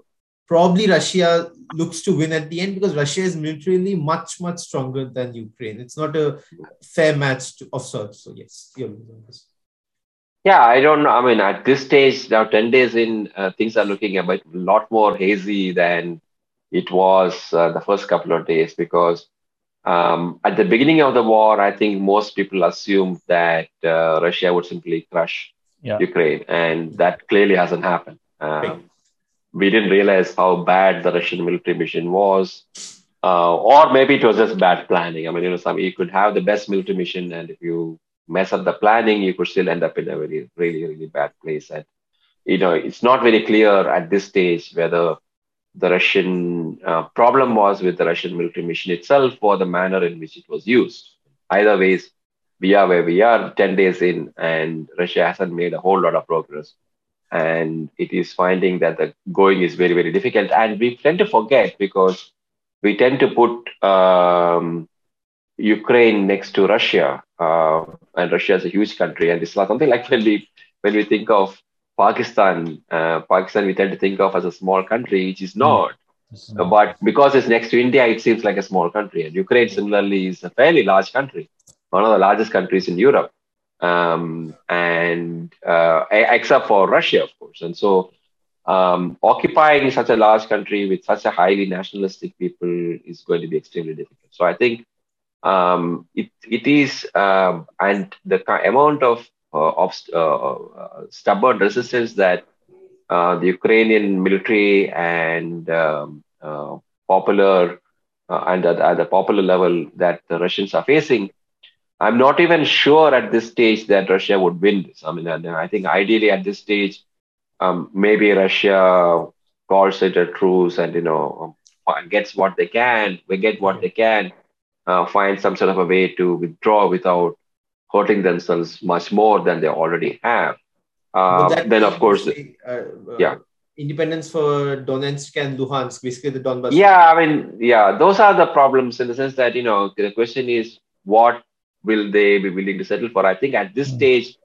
probably Russia looks to win at the end because Russia is militarily much, much stronger than Ukraine. It's not a fair match to, of sorts. So, yes, your views on this. Yeah, I don't know. I mean, at this stage, now 10 days in, uh, things are looking a bit, lot more hazy than it was uh, the first couple of days because um, at the beginning of the war, I think most people assumed that uh, Russia would simply crush yeah. Ukraine, and that clearly hasn't happened. Um, we didn't realize how bad the Russian military mission was. Uh, or maybe it was just bad planning. I mean, you know, some you could have the best military mission, and if you mess up the planning, you could still end up in a very, really, really bad place. And you know, it's not very clear at this stage whether the Russian uh, problem was with the Russian military mission itself or the manner in which it was used. Either ways, we are where we are 10 days in, and Russia hasn't made a whole lot of progress and it is finding that the going is very very difficult. And we tend to forget because we tend to put um, ukraine next to russia uh, and russia is a huge country. And it's not something like when we when we think of pakistan uh, pakistan we tend to think of as a small country which is not. Mm. but because it's next to india it seems like a small country. And ukraine similarly is a fairly large country one of the largest countries in europe um, and uh, except for Russia, of course. And so um, occupying such a large country with such a highly nationalistic people is going to be extremely difficult. So I think um, it it is, um, and the amount of uh, of uh, uh, stubborn resistance that uh, the Ukrainian military and um, uh, popular and at, at the popular level that the Russians are facing, I'm not even sure at this stage that Russia would win this. I mean, I think ideally at this stage um, maybe Russia calls it a truce and you know um, gets what they can, we get what they can, uh, find some sort of a way to withdraw without hurting themselves much more than they already have. Uh, then, of course, uh, uh, yeah, independence for Donetsk and Luhansk, basically the Donbas. Yeah, I mean, yeah, those are the problems in the sense that you know the question is what will they be willing to settle for? I think at this mm. stage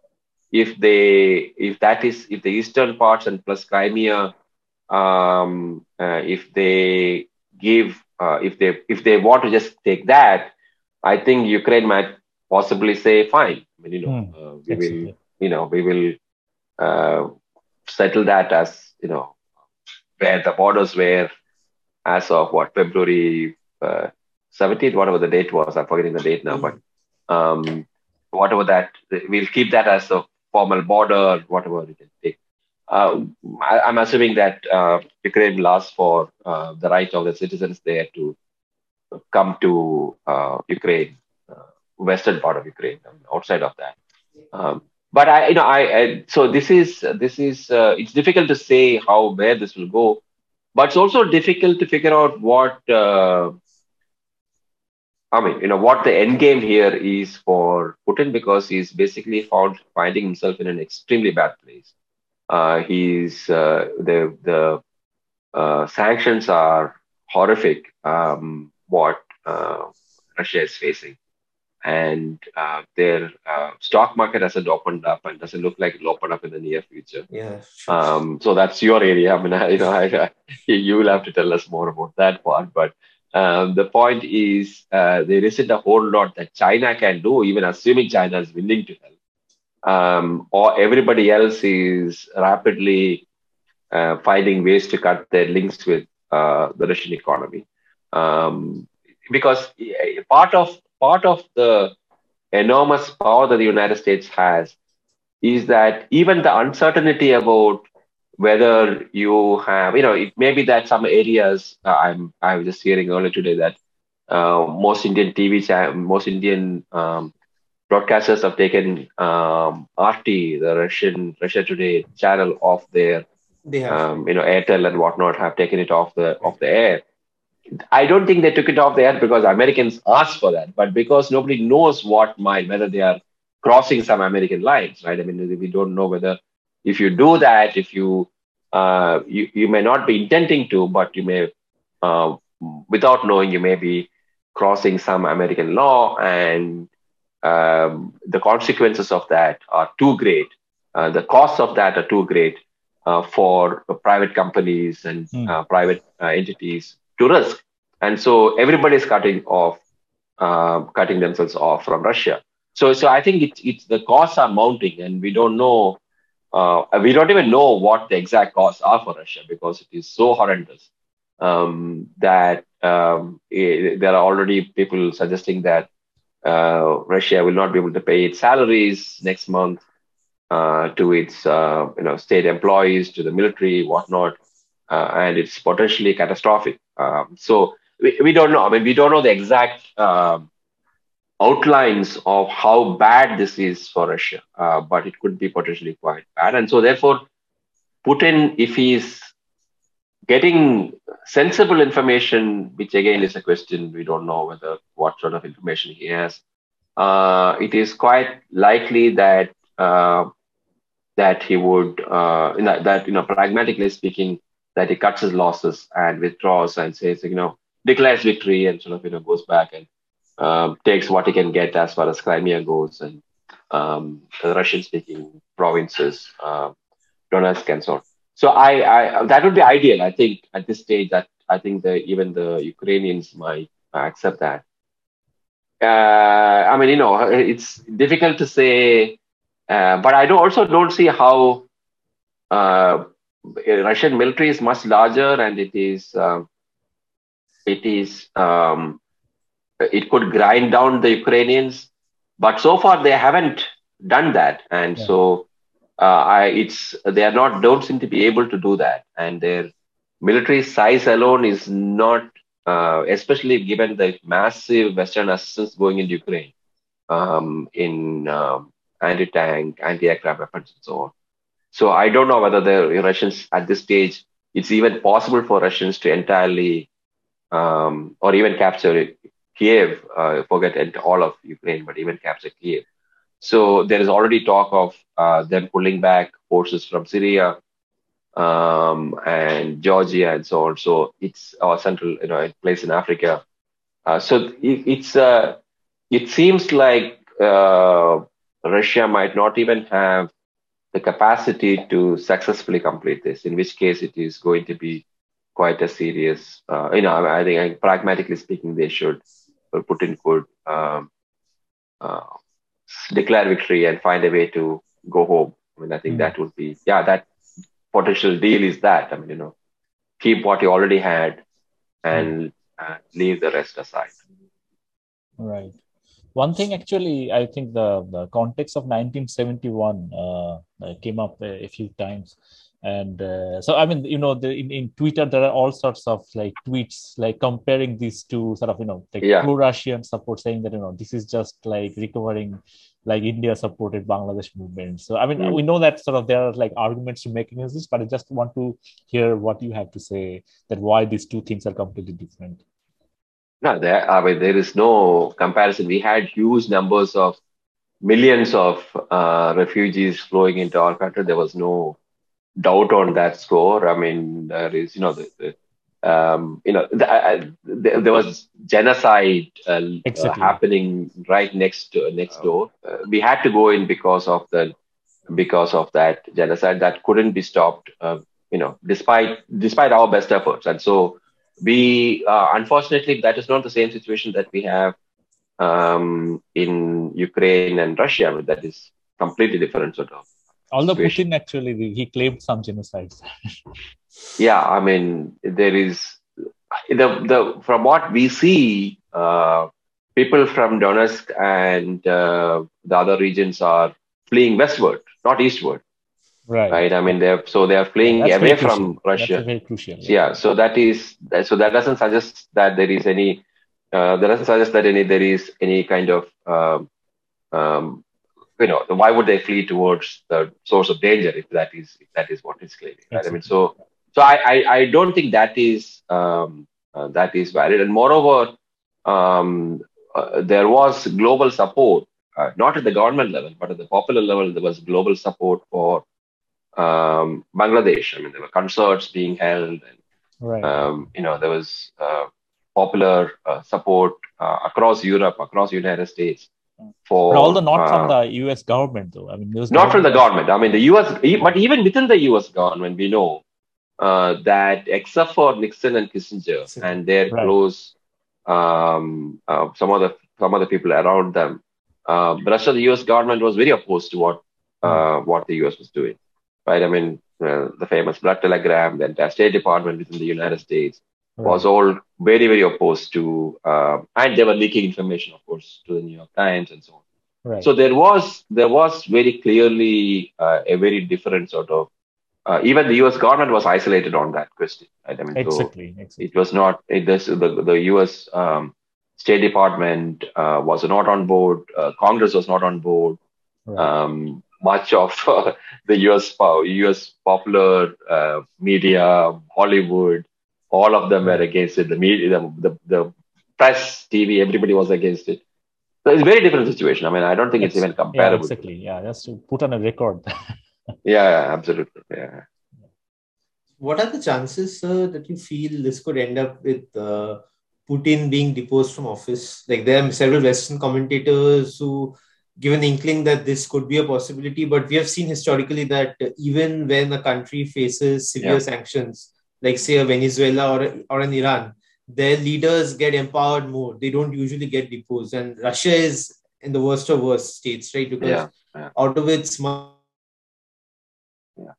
if they if that is if the eastern parts and plus Crimea, um, uh, if they give uh, if they if they want to just take that, I think Ukraine might possibly say fine. I mean, you know, mm, uh, we will you know we will uh, settle that as you know where the borders were as of what February uh, seventeenth, whatever the date was. I'm forgetting the date now, but um, whatever that we'll keep that as a formal border or whatever it can take. Uh, I, am assuming that uh, Ukraine laws for uh, the right of the citizens there to come to uh, Ukraine, uh, western part of Ukraine, outside of that. Um, but I, you know, I, I, so this is this is uh, it's difficult to say how where this will go, but it's also difficult to figure out what I mean, you know, what the end game here is for Putin because he's basically found finding himself in an extremely bad place. Uh, he's uh, the the uh, sanctions are horrific. Um, what uh, Russia is facing, and uh, their uh, stock market hasn't opened up and doesn't look like it'll open up in the near future. Yeah. Um, so that's your area. I mean, I, you know, I, I, you will have to tell us more about that part, but um, the point is, uh, there isn't a whole lot that China can do, even assuming China is willing to help. Um, or everybody else is rapidly uh, finding ways to cut their links with uh, the Russian economy. Um, because part of part of the enormous power that the United States has is that even the uncertainty about whether you have, you know, it may be that some areas uh, I'm I was just hearing earlier today that uh, most Indian TV channel, most Indian um, broadcasters have taken um, RT, the Russian Russia Today channel, off their, they have. Um, you know, Airtel and whatnot have taken it off the off the air. I don't think they took it off the air because Americans asked for that, but because nobody knows what might whether they are crossing some American lines, right? I mean, we don't know whether if you do that, if you uh, you, you may not be intending to, but you may, uh, without knowing, you may be crossing some American law, and um, the consequences of that are too great. Uh, the costs of that are too great uh, for private companies and mm. private uh, entities to risk. And so everybody is cutting off, cutting themselves off from Russia. So, so I think it's, it's the costs are mounting, and we don't know uh, we don't even know what the exact costs are for Russia because it is so horrendous um, that um, it, there are already people suggesting that uh, Russia will not be able to pay its salaries next month uh, to its uh, you know state employees, to the military, whatnot, uh, and it's potentially catastrophic. Um, so we, we don't know. I mean, we don't know the exact um, outlines of how bad this is for Russia, uh, but it could be potentially quite bad. And so, therefore, Putin, if he's getting sensible information, which again is a question, we don't know whether what sort of information he has, uh, it is quite likely that uh, that he would, uh, that, that, you know, pragmatically speaking, that he cuts his losses and withdraws and says, you know, declares victory and sort of, you know, goes back and um, takes what he can get as far as Crimea goes and um, the Russian-speaking provinces, uh, Donetsk and so on. So I, I, that would be ideal. I think at this stage that I think the even the Ukrainians might accept that. Uh, I mean, you know, it's difficult to say, uh, but I don't, also don't see how uh, Russian military is much larger and it is uh, it is um, it could grind down the Ukrainians, but so far they haven't done that, and yeah. so uh, I, it's they are not don't seem to be able to do that, and their military size alone is not, uh, especially given the massive Western assistance going into Ukraine um, in um, anti-tank, anti-aircraft weapons, and so on. So I don't know whether the Russians at this stage it's even possible for Russians to entirely um, or even capture Kiev, uh, forget all of Ukraine, but even capture Kiev. So there is already talk of uh, them pulling back forces from Syria um, and Georgia and so on. So it's our central, you know, place in Africa. Uh, so it, it's uh, it seems like uh, Russia might not even have the capacity to successfully complete this. In which case, it is going to be quite a serious. Uh, you know, I think pragmatically speaking, they should Putin could um, uh, declare victory and find a way to go home. I mean, I think mm. that would be, yeah, that potential deal is that. I mean, you know, keep what you already had and uh, leave the rest aside. Right. One thing, actually, I think the, the context of 1971 uh, came up a few times and uh, so i mean you know the, in, in twitter there are all sorts of like tweets like comparing these two sort of you know like yeah. pro-russian support saying that you know this is just like recovering like india supported bangladesh movement so i mean mm. we know that sort of there are like arguments to make against this but i just want to hear what you have to say that why these two things are completely different no there i mean there is no comparison we had huge numbers of millions of uh, refugees flowing into our country there was no doubt on that score. I mean, there is, you know, the, the um, you know, the, the, there was genocide uh, exactly. uh, happening right next to, next door. Uh, we had to go in because of the because of that genocide that couldn't be stopped. Uh, you know, despite despite our best efforts, and so we uh, unfortunately that is not the same situation that we have um, in Ukraine and Russia. That is completely different sort of Although Putin actually he claimed some genocides. yeah, I mean there is the the from what we see, uh, people from Donetsk and uh, the other regions are fleeing westward, not eastward. Right. Right. I mean, they're so they are fleeing away from Russia. That's very crucial. Yeah. yeah. So that is so that doesn't suggest that there is any. Uh, that doesn't suggest that any there is any kind of um, um, you know, why would they flee towards the source of danger if that is if that is what is claiming? Right? I mean, so so I, I, I don't think that is um, uh, that is valid. And moreover, um, uh, there was global support, uh, not at the government level, but at the popular level. There was global support for um, Bangladesh. I mean, there were concerts being held, and right. Um, you know, there was uh, popular uh, support uh, across Europe, across the United States for but although not uh, from the US government though. I mean, US not from the government. I mean, the US, but even within the US government, we know uh, that except for Nixon and Kissinger and their right. close, um, uh, some other some other people around them, uh, the rest of the US government was very opposed to what mm. what the US was doing. Right? I mean, the famous blood telegram, the entire State Department within the United States right. was all very, very opposed to, uh, and they were leaking information, of course, to the New York Times and so on. Right. So there was there was very clearly uh, a very different sort of uh, even the U.S. government was isolated on that question. Right? I mean, exactly, so exactly. It was not it, this, the the U.S. Um, State Department uh, was not on board. Uh, Congress was not on board. Right. Um, much of uh, the U.S. U.S. popular uh, media, Hollywood, all of them were against it. The media, the, the, the press, TV, everybody was against it. So it's a very different situation. I mean, I don't think it's, it's even comparable. Yeah, exactly. Yeah, just to put on a record. yeah, absolutely. Yeah. What are the chances, sir, that you feel this could end up with uh, Putin being deposed from office? Like there are several Western commentators who give an inkling that this could be a possibility, but we have seen historically that even when a country faces severe yeah. sanctions, like say a Venezuela or, or an Iran, their leaders get empowered more. They don't usually get deposed. And Russia is in the worst of worst states, right? Because yeah, yeah. out of its yeah.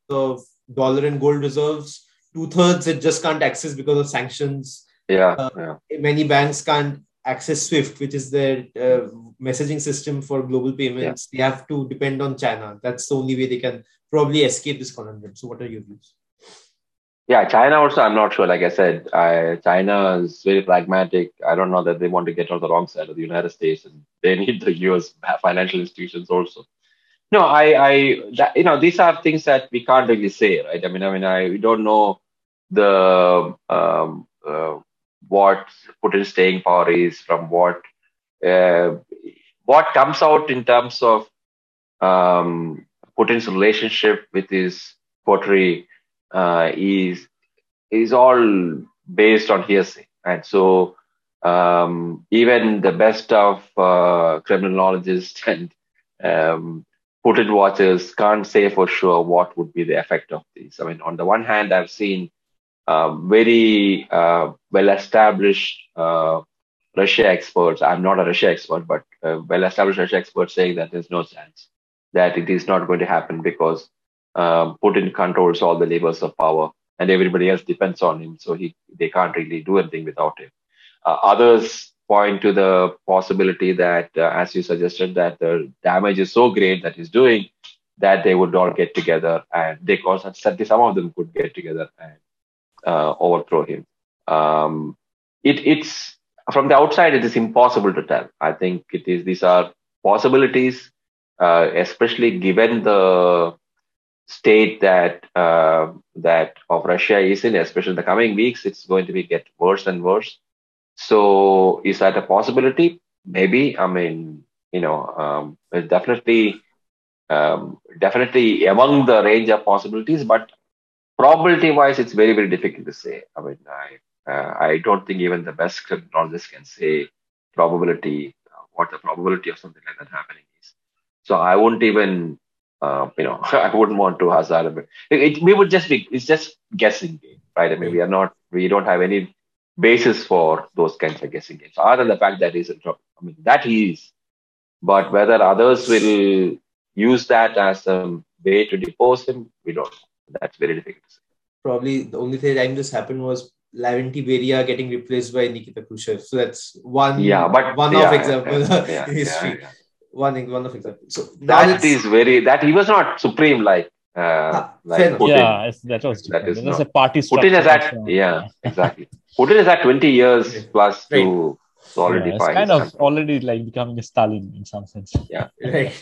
of dollar and gold reserves. Two thirds it just can't access because of sanctions. Yeah, uh, yeah. Many banks can't access SWIFT, which is their uh, messaging system for global payments. They have to depend on China. That's the only way they can probably escape this conundrum. So, what are your views? Yeah, China also, I'm not sure. Like I said, I, China is very pragmatic. I don't know that they want to get on the wrong side of the United States and they need the US financial institutions also. No, I, I, that, you know, these are things that we can't really say, right? I mean, I mean, I we don't know the um, uh, what Putin's staying power is from what uh, what comes out in terms of um, Putin's relationship with his coterie uh, is is all based on hearsay, and so um, even the best of uh, Kremlinologists and um, Putin watchers can't say for sure what would be the effect of this. I mean, on the one hand, I've seen uh, very uh, well established uh, Russia experts. I'm not a Russia expert, but uh, well established Russia experts saying that there's no chance that it is not going to happen because um, Putin controls all the levers of power and everybody else depends on him. So he they can't really do anything without him. Uh, others point to the possibility that, uh, as you suggested, that the damage is so great that he's doing that they would all get together and they also some of them could get together and uh, overthrow him. Um, it, it's from the outside, it is impossible to tell. I think it is these are possibilities, uh, especially given the state that uh, that of Russia is in, especially in the coming weeks, it's going to be get worse and worse. So, is that a possibility? Maybe. I mean, you know, um, definitely, um, definitely among the range of possibilities. But probability wise, it's very, very difficult to say. I mean, I, uh, I don't think even the best Kremlinologists can say probability, uh, what the probability of something like that happening is. So I won't even, uh, you know, I wouldn't want to hazard it. it. We would just be, it's just guessing game, right? I mean, we are not, we don't have any basis for those kinds of guessing games, other than the fact that he's, I mean, that he is. But whether others will use that as a way to depose him, we don't know that's very difficult to say. Probably the only thing time this happened was Lavrentiy Beria getting replaced by Nikita Khrushchev. So that's one yeah, but one yeah, of example yeah, in history. One one of example. So that is very that he was not supreme like uh, ah, like Putin. Yeah, that was that is not, a party Putin is at yeah exactly. Putin is at twenty years okay. plus right. to solidify. Yeah, it's kind of country. already like becoming a Stalin in some sense. Yeah, right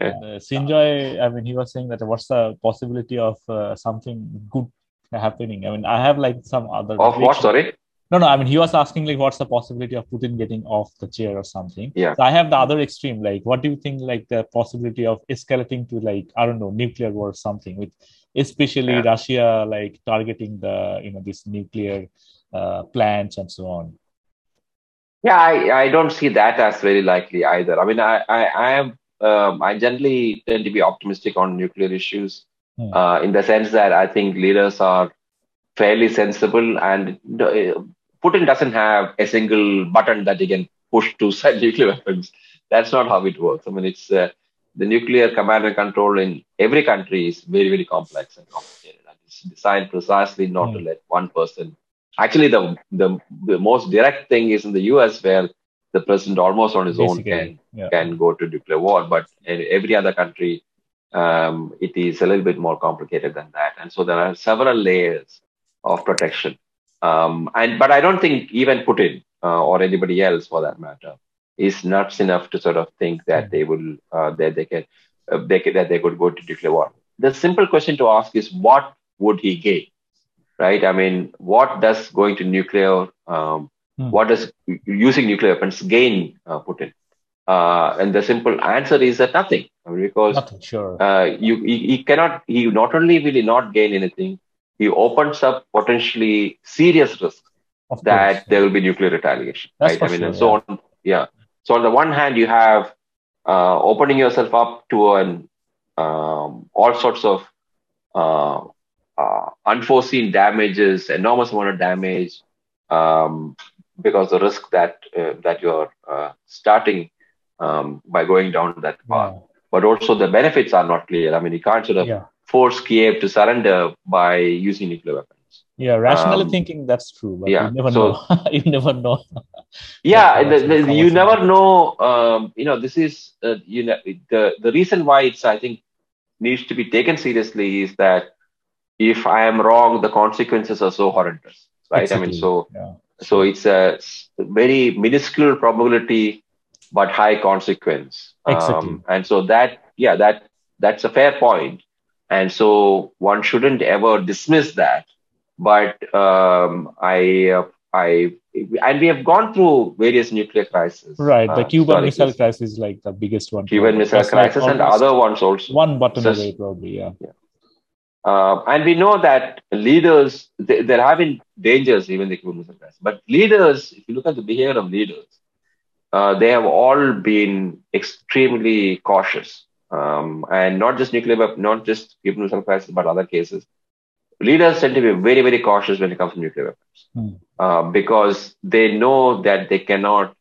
uh, Srinjoy, I mean, he was saying that what's the possibility of uh, something good happening? I mean, I have like some other. Of what? Sorry. No, no. I mean, he was asking like, what's the possibility of Putin getting off the chair or something? Yeah. So I have the other extreme. Like, what do you think? Like the possibility of escalating to like I don't know nuclear war or something with, especially yeah. Russia like targeting the you know this nuclear uh, plants and so on. Yeah, I, I don't see that as very likely either. I mean, I, I, I am um, I generally tend to be optimistic on nuclear issues hmm. uh, in the sense that I think leaders are fairly sensible and uh, Putin doesn't have a single button that he can push to send nuclear weapons. That's not how it works. I mean, it's uh, the nuclear command and control in every country is very, very complex and complicated. And it's designed precisely not to hmm. let one person. Actually, the, the the most direct thing is in the U.S. where the president almost on his Basically, own can yeah. can go to nuclear war. But in every other country, um, it is a little bit more complicated than that. And so there are several layers of protection. Um, and but I don't think even Putin uh, or anybody else, for that matter, is nuts enough to sort of think that they will uh, that they can, uh, they can that they could go to nuclear war. The simple question to ask is what would he gain, right? I mean, what does going to nuclear um, Hmm. What does using nuclear weapons gain uh, Putin? Uh, and the simple answer is that nothing, I mean, because nothing, sure. uh, you he, he, cannot. He not only will he not gain anything, he opens up potentially serious risks that there will be nuclear retaliation. That's right? I mean, sure, and so on. Yeah. So on the one hand, you have uh, opening yourself up to an um, all sorts of uh, uh, unforeseen damages, enormous amount of damage, um, because the risk that uh, that you're uh, starting um, by going down that path. Yeah. But also the benefits are not clear. I mean, you can't sort of yeah. Force Kiev to surrender by using nuclear weapons. Yeah, rationally um, thinking that's true, but yeah, you never so, know. you never know. yeah, the, the, you never know. Um, you know, this is uh, you know the the reason why it's I think needs to be taken seriously is that if I am wrong, the consequences are so horrendous, right? Exactly. I mean, so yeah. so it's a very minuscule probability, but high consequence. Exactly. Um, and so that yeah, that that's a fair point, and so one shouldn't ever dismiss that but um, I, uh, I, and we have gone through various nuclear crises. Right, the uh, Cuban Missile Crisis is like the biggest one. Cuban Missile Crisis like and other ones also. One button so, away, probably. Yeah. yeah. Uh, and we know that leaders, they, there have been dangers even the Cuban Missile Crisis. But leaders, if you look at the behavior of leaders, uh, they have all been extremely cautious. Um, and not just nuclear, but not just Cuban Missile Crisis, but other cases leaders tend to be very, very cautious when it comes to nuclear weapons hmm. uh, because they know that they cannot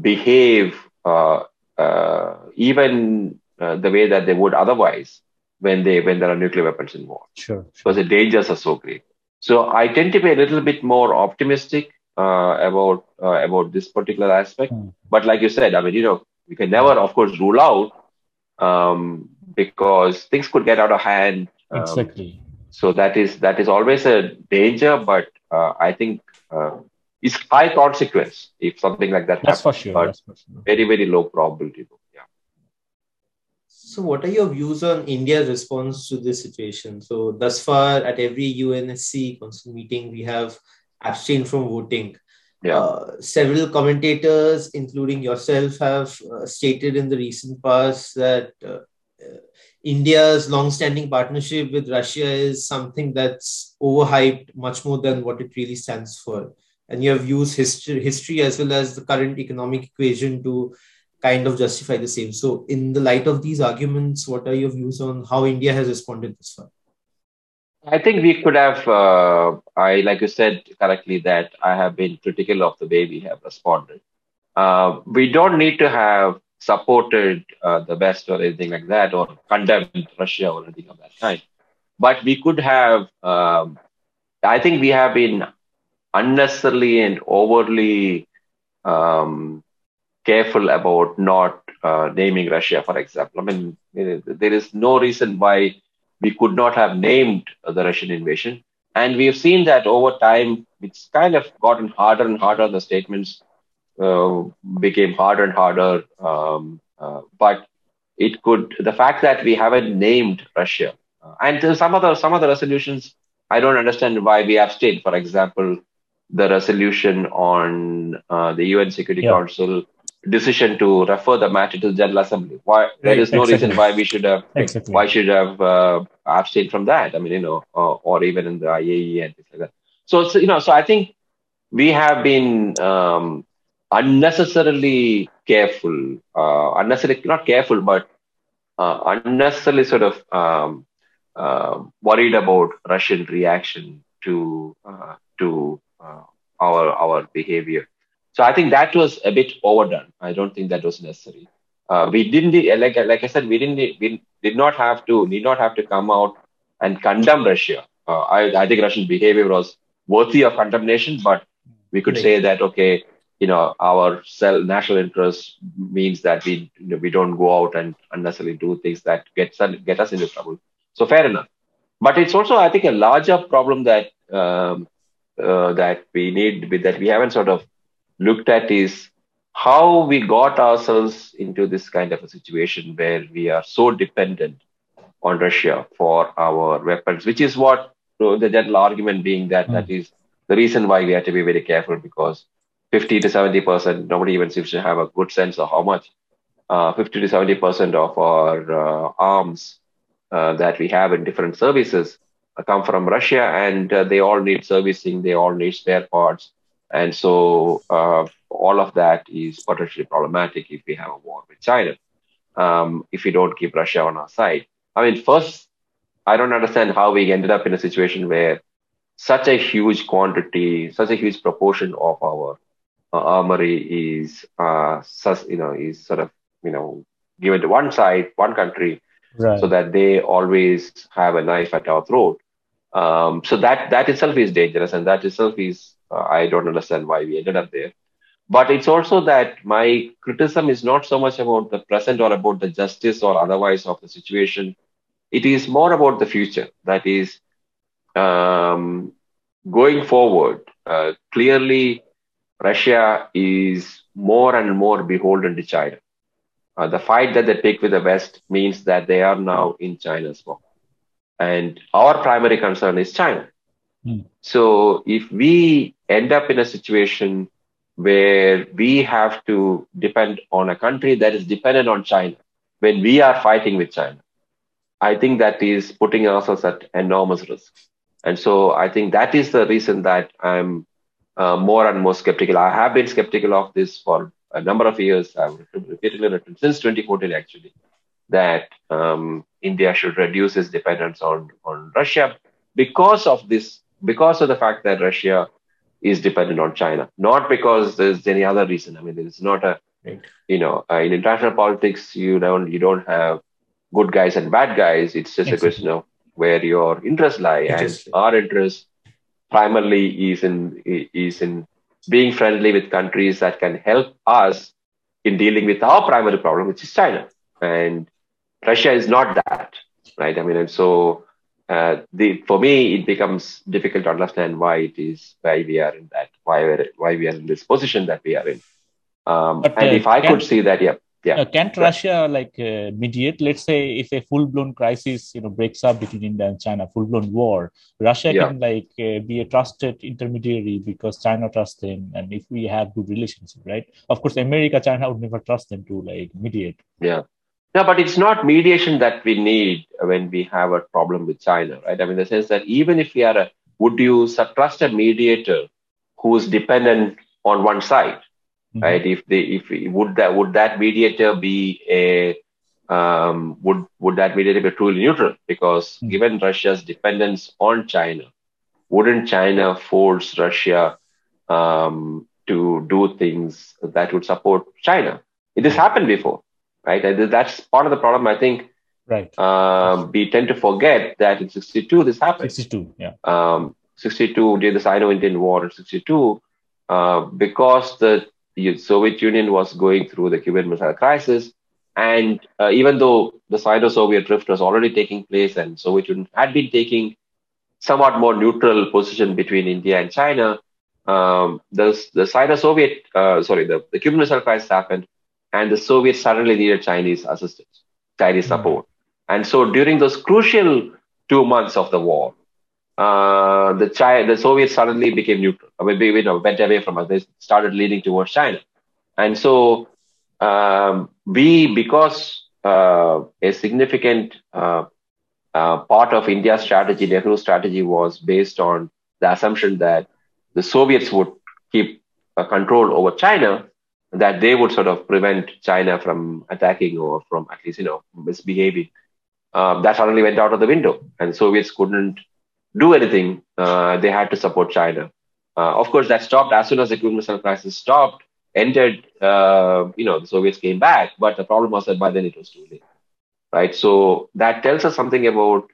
behave uh, uh, even uh, the way that they would otherwise when they when there are nuclear weapons involved. Sure, sure. Because the dangers are so great. So I tend to be a little bit more optimistic uh, about uh, about this particular aspect. Hmm. But like you said, I mean, you know, we can never, of course, rule out um, because things could get out of hand. Um, exactly so that is that is always a danger, but uh, I think uh, it's high consequence if something like that That's happens. For sure. That's for sure. Very very low probability. Yeah. So, what are your views on India's response to this situation? So, thus far, at every UNSC council meeting, we have abstained from voting. Yeah. Uh, several commentators, including yourself, have uh, stated in the recent past that uh, India's long-standing partnership with Russia is something that's overhyped much more than what it really stands for. And you have used history, history as well as the current economic equation to kind of justify the same. So, in the light of these arguments, what are your views on how India has responded this far? I think we could have, uh, I like you said correctly that I have been critical of the way we have responded. Uh, we don't need to have supported uh, the West or anything like that, or condemned Russia or anything of that kind. But we could have, um, I think we have been unnecessarily and overly um, careful about not uh, naming Russia, for example. I mean, there is no reason why we could not have named the Russian invasion. And we have seen that over time, it's kind of gotten harder and harder, the statements uh, became harder and harder. Um, uh, but it could the fact that we haven't named Russia uh, and some other some other resolutions I don't understand why we abstained. For example, the resolution on uh, the UN Security yeah. Council decision to refer the matter to the General Assembly. Why there is no exactly. reason why we should have exactly. why should have uh, abstained from that. I mean, you know, uh, or even in the IAEA and things like that. So, so, you know, so I think we have been um, unnecessarily careful, uh, unnecessarily not careful, but uh, unnecessarily sort of um, uh, worried about Russian reaction to uh, to uh, our our behavior. So I think that was a bit overdone. I don't think that was necessary. Uh, we didn't like like I said, we didn't we did not have to need not have to come out and condemn Russia. I I think Russian behavior was worthy of condemnation, but we could say that okay you know our self national interest means that we you know, we don't go out and unnecessarily do things that get get us into trouble. So fair enough, but it's also I think a larger problem that um, uh, that we need that we haven't sort of looked at is how we got ourselves into this kind of a situation where we are so dependent on Russia for our weapons, which is what the general argument being that mm. that is the reason why we have to be very careful because 50 to 70%, nobody even seems to have a good sense of how much. Uh, 50 to 70% of our uh, arms uh, that we have in different services come from Russia, and uh, they all need servicing, they all need spare parts. And so uh, all of that is potentially problematic if we have a war with China, um, if we don't keep Russia on our side. I mean, first, I don't understand how we ended up in a situation where such a huge quantity, such a huge proportion of our uh, armory is uh, you know is sort of you know given to one side, one country, right. so that they always have a knife at our throat. Um, so that that itself is dangerous, and that itself is uh, I don't understand why we ended up there. But it's also that my criticism is not so much about the present or about the justice or otherwise of the situation. It is more about the future. That is, um, going forward, uh, clearly, Russia is more and more beholden to China. Uh, the fight that they pick with the West means that they are now in China's war. And our primary concern is China. Mm. So if we end up in a situation where we have to depend on a country that is dependent on China when we are fighting with China. I think that is putting ourselves at enormous risk. And so I think that is the reason that I'm uh, more and more skeptical. I have been skeptical of this for a number of years. I've repeatedly written since 2014, actually, that um, India should reduce its dependence on, on Russia because of this, because of the fact that Russia is dependent on China, not because there's any other reason. I mean, it's not a, right. you know, uh, in international politics, you don't you don't have good guys and bad guys. It's just exactly. a question of where your interests lie, and our interest primarily is in is in being friendly with countries that can help us in dealing with our primary problem, which is China, and Russia is not that, right? I mean, and so uh, the for me it becomes difficult to understand why it is why we are in that why we're, why we are in this position that we are in. Um, but, and uh, if I could see that, yeah. Yeah. Uh, can't Russia like uh, mediate? Let's say if a full-blown crisis, you know, breaks up between India and China, full-blown war, Russia yeah. can like uh, be a trusted intermediary because China trusts them, and if we have good relationship, right? Of course, America, China would never trust them to like mediate. Yeah, no, but it's not mediation that we need when we have a problem with China, right? I mean, the sense that even if we are a, would you trust a mediator who is dependent on one side, mm-hmm. right? If they, if would that would that mediator be a um, would would that mediator be truly neutral? Because mm-hmm. given Russia's dependence on China, wouldn't China force Russia um, to do things that would support China? It has happened before right? That's part of the problem. I think. Right. Um, we tend to forget that in '62 this happened. '62, yeah. Um, '62 during the Sino-Indian War in '62, uh, because the, the, Soviet Union was going through the Cuban Missile Crisis, and uh, even though the Sino-Soviet rift was already taking place, and Soviet Union had been taking somewhat more neutral position between India and China, um, the the Sino-Soviet, uh, sorry, the, the Cuban Missile Crisis happened, and the Soviets suddenly needed Chinese assistance, Chinese mm-hmm. support. And so during those crucial two months of the war, uh, the China, the Soviets suddenly became neutral. I mean, you know, went away from us. They started leaning towards China, and so um, we, because uh, a significant uh, uh part of India's strategy, Nehru's strategy, was based on the assumption that the Soviets would keep control over China that they would sort of prevent China from attacking or from at least, you know, misbehaving. Um, that suddenly went out of the window and Soviets couldn't do anything. Uh, they had to support China. Uh, of course, that stopped as soon as the Cuban Missile Crisis stopped, ended, uh, you know, the Soviets came back, but the problem was that by then it was too late, right? So that tells us something about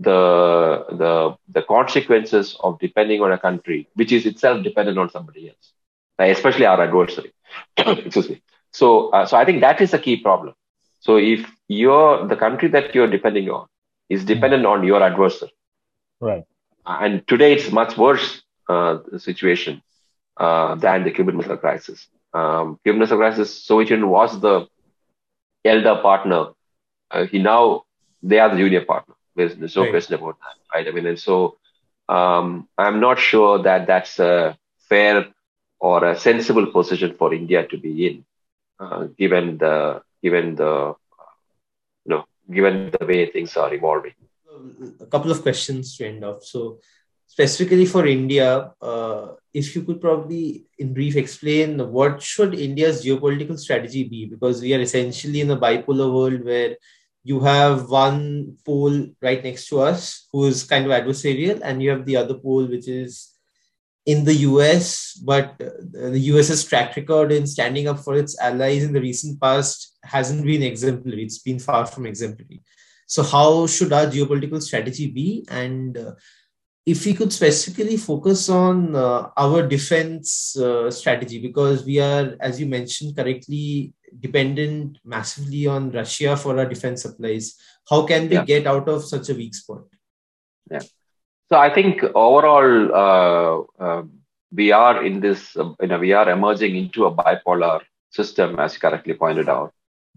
the, the, the consequences of depending on a country, which is itself dependent on somebody else, especially our adversary. Excuse me. So, uh, so I think that is a key problem. So, if you're the country that you're depending on is dependent on your adversary, right? And today it's much worse uh, situation uh, than the Cuban Missile Crisis. Um, Cuban Missile Crisis, Soviet Union was the elder partner. Uh, he now they are the junior partner. There's, there's no right. question about that, right? I mean, and so um, I'm not sure that that's a fair or a sensible position for India to be in, uh, given the given the you know given the way things are evolving. A couple of questions to end off. So specifically for India, uh, if you could probably in brief explain what should India's geopolitical strategy be, because we are essentially in a bipolar world where you have one pole right next to us who is kind of adversarial, and you have the other pole which is in the US, but the US's track record in standing up for its allies in the recent past hasn't been exemplary. It's been far from exemplary. So, how should our geopolitical strategy be? And uh, if we could specifically focus on uh, our defense uh, strategy, because we are, as you mentioned correctly, dependent massively on Russia for our defense supplies. How can we yeah. get out of such a weak spot? So I think overall, uh, uh, we are in this, uh, you know, we are emerging into a bipolar system, as you correctly pointed out.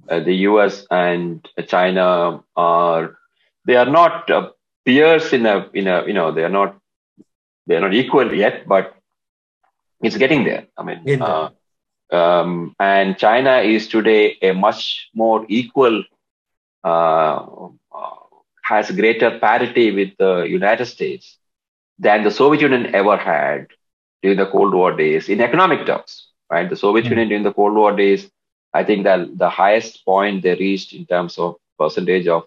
Uh, the US and China are, they are not uh, peers in a, in a, you know, they are not, they are not equal yet, but it's getting there. I mean, uh, um, and China is today a much more equal, uh, has greater parity with the United States than the Soviet Union ever had during the Cold War days in economic terms, right? The Soviet mm-hmm. Union during the Cold War days, I think that the highest point they reached in terms of percentage of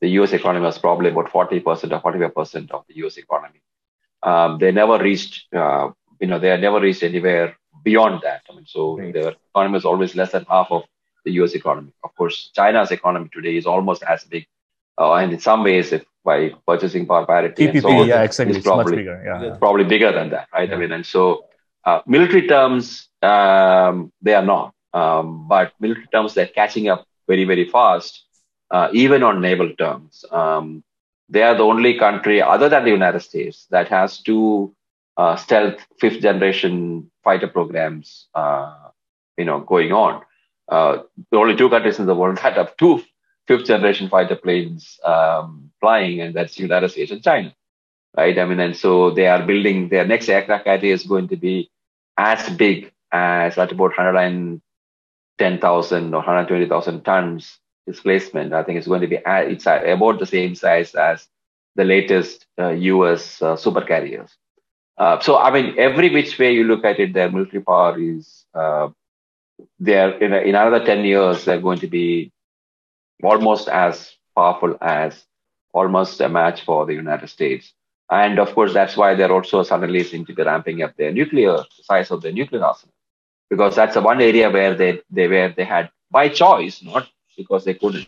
the US economy was probably about 40% or 45% of the US economy. Um, they never reached, uh, you know, they never reached anywhere beyond that. I mean, so right. their economy is always less than half of the US economy. Of course, China's economy today is almost as big. Uh, and in some ways, if by purchasing power parity, PPP, so yeah, exactly, it's probably, bigger, yeah. probably bigger than that, right? Yeah. I mean, and so uh, military terms, um, they are not, um, but military terms, they're catching up very, very fast, uh, even on naval terms. Um, they are the only country other than the United States that has two uh, stealth fifth generation fighter programs, uh, you know, going on. Uh, the only two countries in the world that have two fifth generation fighter planes um, flying, and that's United States and China, right? I mean, and so they are building their next aircraft carrier is going to be as big as at about 110,000 or 120,000 tons displacement. I think it's going to be it's about the same size as the latest uh, U.S. Uh, super carriers. Uh, so, I mean, every which way you look at it, their military power is, uh, they're in, in another 10 years, they're going to be almost as powerful as almost a match for the United States. And of course, that's why they're also suddenly seem to be ramping up their nuclear size of their nuclear arsenal, because that's the one area where they, they where they had by choice, not because they couldn't,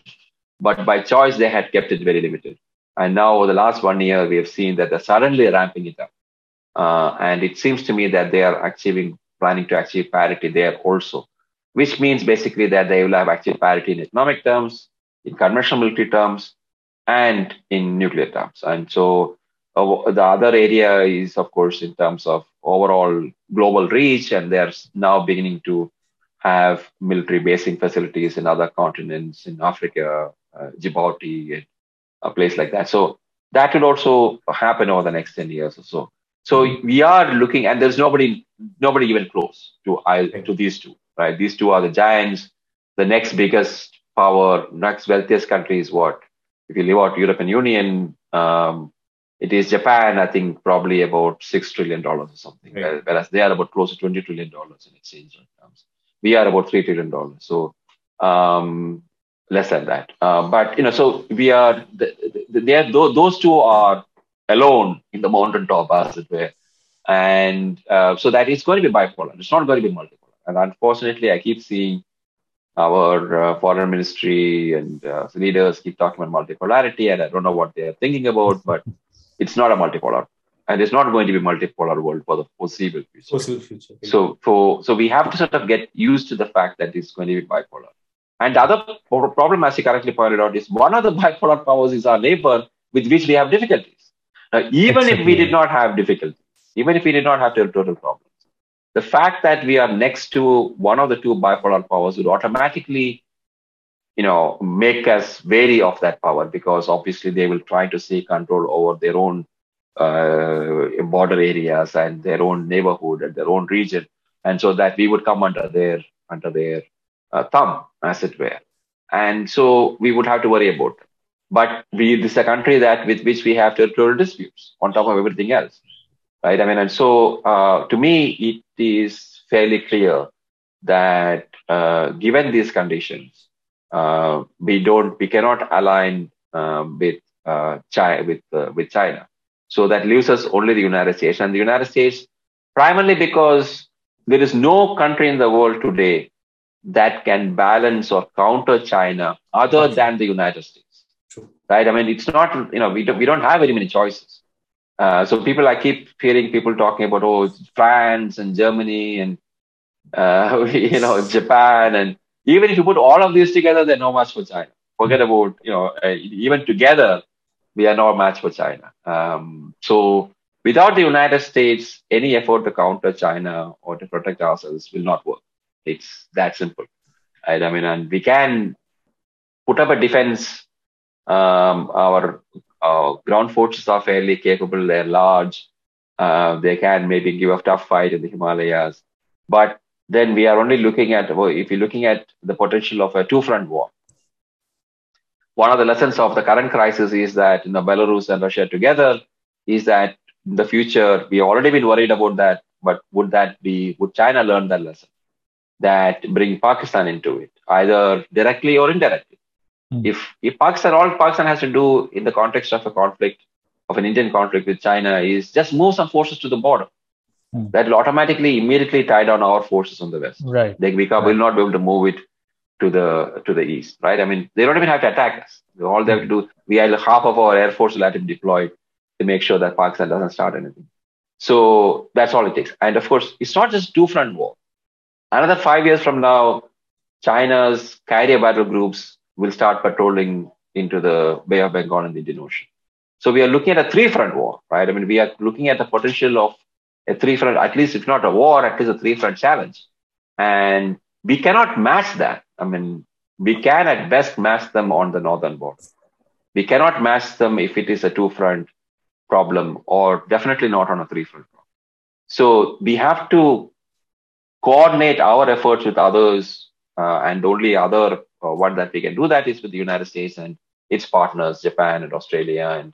but by choice they had kept it very limited. And now over the last one year, we have seen that they're suddenly ramping it up. Uh, and it seems to me that they are achieving, planning to achieve parity there also, which means basically that they will have achieved parity in economic terms, in conventional military terms, and in nuclear terms. And so uh, the other area is, of course, in terms of overall global reach, and they're now beginning to have military basing facilities in other continents, in Africa, uh, Djibouti, a place like that. So that will also happen over the next 10 years or so. So we are looking, and there's nobody, nobody even close to to these two, right? These two are the giants. The next biggest power, next wealthiest country is what? If you leave out European Union, um, it is Japan. I think probably about six trillion dollars or something, right. whereas they are about close to twenty trillion dollars in exchange terms. We are about three trillion dollars, so um, less than that. Uh, but you know, so we are. The, the, the, those two are alone in the mountaintop, as it were. And uh, so that is going to be bipolar. It's not going to be multipolar. And unfortunately, I keep seeing our uh, foreign ministry and uh, leaders keep talking about multipolarity, and I don't know what they're thinking about, but it's not a multipolar, and it's not going to be multipolar world for the foreseeable future. Future. So, for so we have to sort of get used to the fact that it's going to be bipolar. And the other problem, as you correctly pointed out, is one of the bipolar powers is our neighbor with which we have difficulties. Uh, even if we did not have difficulties, even if we did not have total problems, the fact that we are next to one of the two bipolar powers would automatically, you know, make us wary of that power because obviously they will try to seek control over their own uh, border areas and their own neighborhood and their own region, and so that we would come under their under their uh, thumb, as it were, and so we would have to worry about but we this is a country that with which we have territorial disputes on top of everything else, right? I mean, and so uh, to me, it is fairly clear that uh, given these conditions, uh, we don't, we cannot align um, with uh, China, with uh, with China. So that leaves us only the United States, and the United States primarily because there is no country in the world today that can balance or counter China other than the United States. True. right? I mean, it's not, you know, we don't, we don't have very many choices. Uh, so people, I keep hearing people talking about, oh, France and Germany and, uh, you know, Japan. And even if you put all of these together, they're no match for China. Forget about, you know, uh, even together, we are no match for China. Um, so without the United States, any effort to counter China or to protect ourselves will not work. It's that simple. Right? I mean, and we can put up a defense. Um, our ground forces are fairly capable. They're large. Uh, they can maybe give a tough fight in the Himalayas. But then we are only looking at, well, if you're looking at the potential of a two front war. One of the lessons of the current crisis is that you know, Belarus and Russia together is that in the future, we already been worried about that, but would that be, would China learn that lesson? That bring Pakistan into it, either directly or indirectly. Mm. If if Pakistan, all Pakistan has to do in the context of a conflict, of an Indian conflict with China, is just move some forces to the border. Mm. That will automatically, immediately tie down our forces on the west. Right. They we right. will not be able to move it to the to the east. Right. I mean, they don't even have to attack us. All they have to do, we have half of our air force will have to be deployed to make sure that Pakistan doesn't start anything. So that's all it takes. And of course, it's not just two front war. Another five years from now, China's carrier battle groups will start patrolling into the Bay of Bengal and the Indian Ocean. So we are looking at a three front war, right? I mean, we are looking at the potential of a three front, at least if not a war, at least a three front challenge. And we cannot match that. I mean, we can at best match them on the northern border. We cannot match them if it is a two front problem or definitely not on a three front problem. So we have to coordinate our efforts with others uh, and only other one that we can do that is with the United States and its partners, Japan and Australia and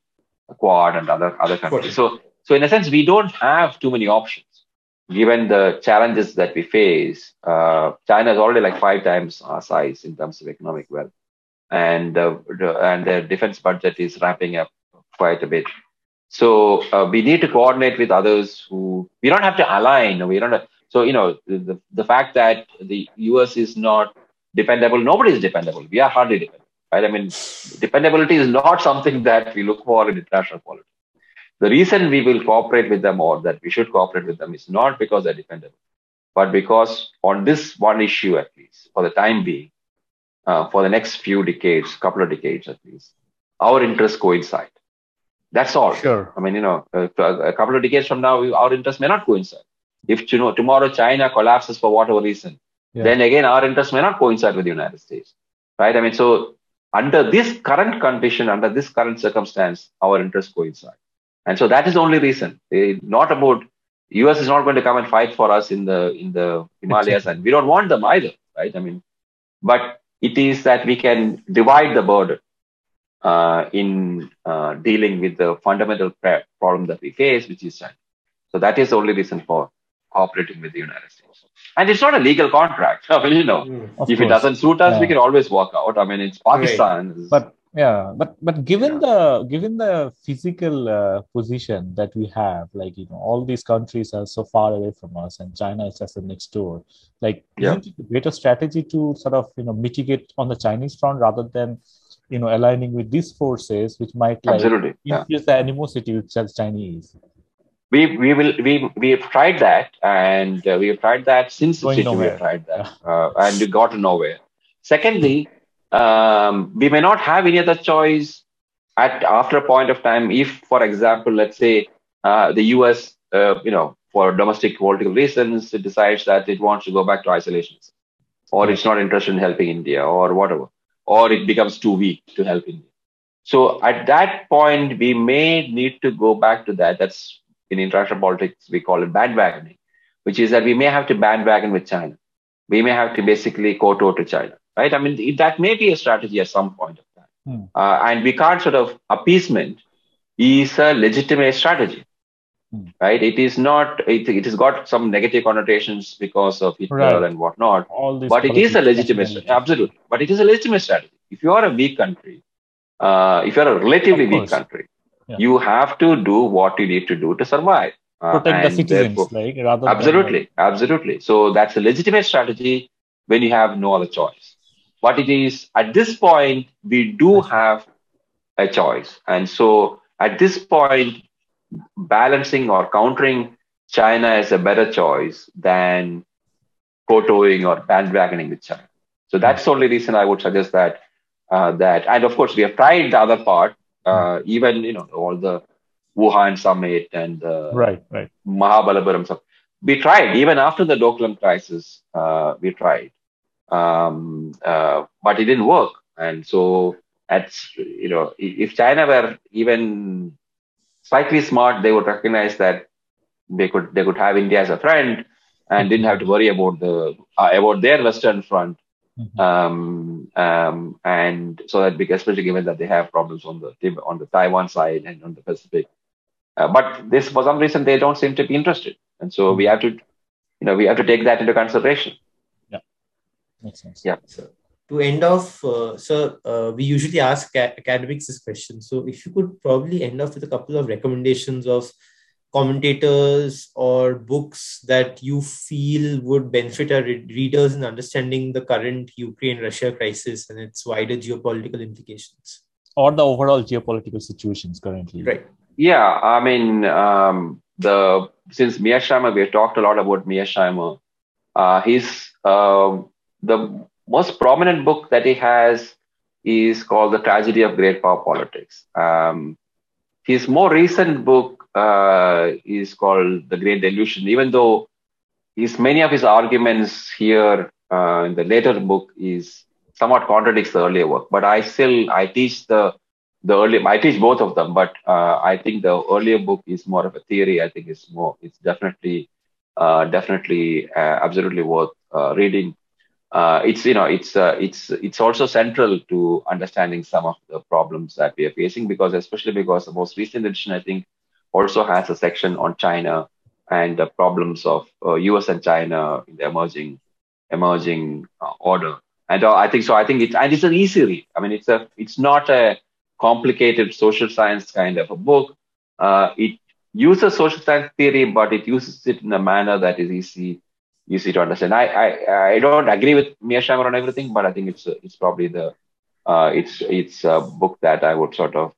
Quad and other, other countries. So, so in a sense, we don't have too many options. Given the challenges that we face, uh, China is already like five times our size in terms of economic wealth, and uh, and their defense budget is ramping up quite a bit. So uh, we need to coordinate with others who we don't have to align. We don't. Have, so you know the, the fact that the US is not dependable, nobody is dependable. We are hardly dependable, right? I mean, dependability is not something that we look for in international politics. The reason we will cooperate with them or that we should cooperate with them is not because they're dependable, but because on this one issue at least, for the time being, uh, for the next few decades, couple of decades at least, our interests coincide. That's all. Sure. I mean, you know, a, a couple of decades from now, our interests may not coincide. If you know tomorrow China collapses for whatever reason, yeah. then again our interests may not coincide with the United States, right? I mean, so under this current condition, under this current circumstance, our interests coincide, and so that is the only reason. Eh, not about U.S. is not going to come and fight for us in the in the Himalayas, and we don't want them either, right? I mean, but it is that we can divide the burden uh, in uh, dealing with the fundamental problem that we face, which is China. So that is the only reason for cooperating with the United States. And it's not a legal contract. I mean, you know, mm, if course. it doesn't suit us, yeah. we can always walk out. I mean, it's Pakistan. Right. But yeah, but but given yeah. the given the physical uh, position that we have, like you know, all these countries are so far away from us, and China is just the next door. Like, yeah. isn't it a better strategy to sort of you know mitigate on the Chinese front rather than you know aligning with these forces which might like Absolutely. increase yeah. the animosity with Chinese. We we will we we have tried that and uh, we have tried that since Going the we have tried that yeah. uh, and we got nowhere. Secondly, um, we may not have any other choice at after a point of time. If, for example, let's say uh, the U.S. Uh, you know for domestic political reasons it decides that it wants to go back to isolation, or it's not interested in helping India or whatever or it becomes too weak to help India. So at that point, we may need to go back to that. That's in international politics, we call it bandwagoning, which is that we may have to bandwagon with China. We may have to basically kowtow to China, right? I mean, that may be a strategy at some point of time. Hmm. Uh, and we can't sort of appeasement is a legitimate strategy. Hmm. right? It is not. It, it has got some negative connotations because of Hitler right. and whatnot. but it is a legitimate, strategy. absolutely. But it is a legitimate strategy. If you are a weak country, uh, if you are a relatively weak country, yeah. you have to do what you need to do to survive. Uh, Protect the citizens, like rather absolutely, than... absolutely. So that's a legitimate strategy when you have no other choice. But it is at this point we do have a choice. And so at this point, balancing or countering China is a better choice than photoing or bandwagoning with China. So that's the only reason I would suggest that. Uh, that and of course we have tried the other part, uh, even you know all the Wuhan summit and uh, right, right, Mahabalipuram stuff. We tried even after the Doklam crisis. Uh, we tried, um, uh, but it didn't work. And so, at you know, if China were even slightly smart, they would recognize that they could they could have India as a friend and didn't have to worry about the uh, about their Western front. Mm-hmm. Um, um, and so that because especially given that they have problems on the on the Taiwan side and on the Pacific, uh, but this, for some reason, they don't seem to be interested, and so we have to, you know, we have to take that into consideration. Yeah, makes sense. Yeah. So, to end off, uh, sir, uh, we usually ask academics this question. So, if you could probably end off with a couple of recommendations of commentators or books that you feel would benefit our re- readers in understanding the current Ukraine-Russia crisis and its wider geopolitical implications, or the overall geopolitical situations currently. Right. Yeah, I mean, um, the since Mearsheimer, we have talked a lot about Mearsheimer. Uh, he's uh, the most prominent book that he has is called The Tragedy of Great Power Politics. Um, his more recent book uh, is called The Great Delusion, even though his many of his arguments here uh, in the later book is somewhat contradicts the earlier work. But I still I teach the the early I teach both of them, but uh, I think the earlier book is more of a theory. I think it's more it's definitely uh, definitely uh, absolutely worth uh, reading. Uh, it's you know it's uh, it's it's also central to understanding some of the problems that we are facing because especially because the most recent edition I think also has a section on China and the problems of U.S. and China in the emerging emerging order. And I think so. I think it's and it's an easy read. I mean, it's a it's not a complicated social science kind of a book. Uh, it uses social science theory, but it uses it in a manner that is easy easy to understand. I I, I don't agree with Mearsheimer on everything, but I think it's it's probably the uh, it's it's a book that I would sort of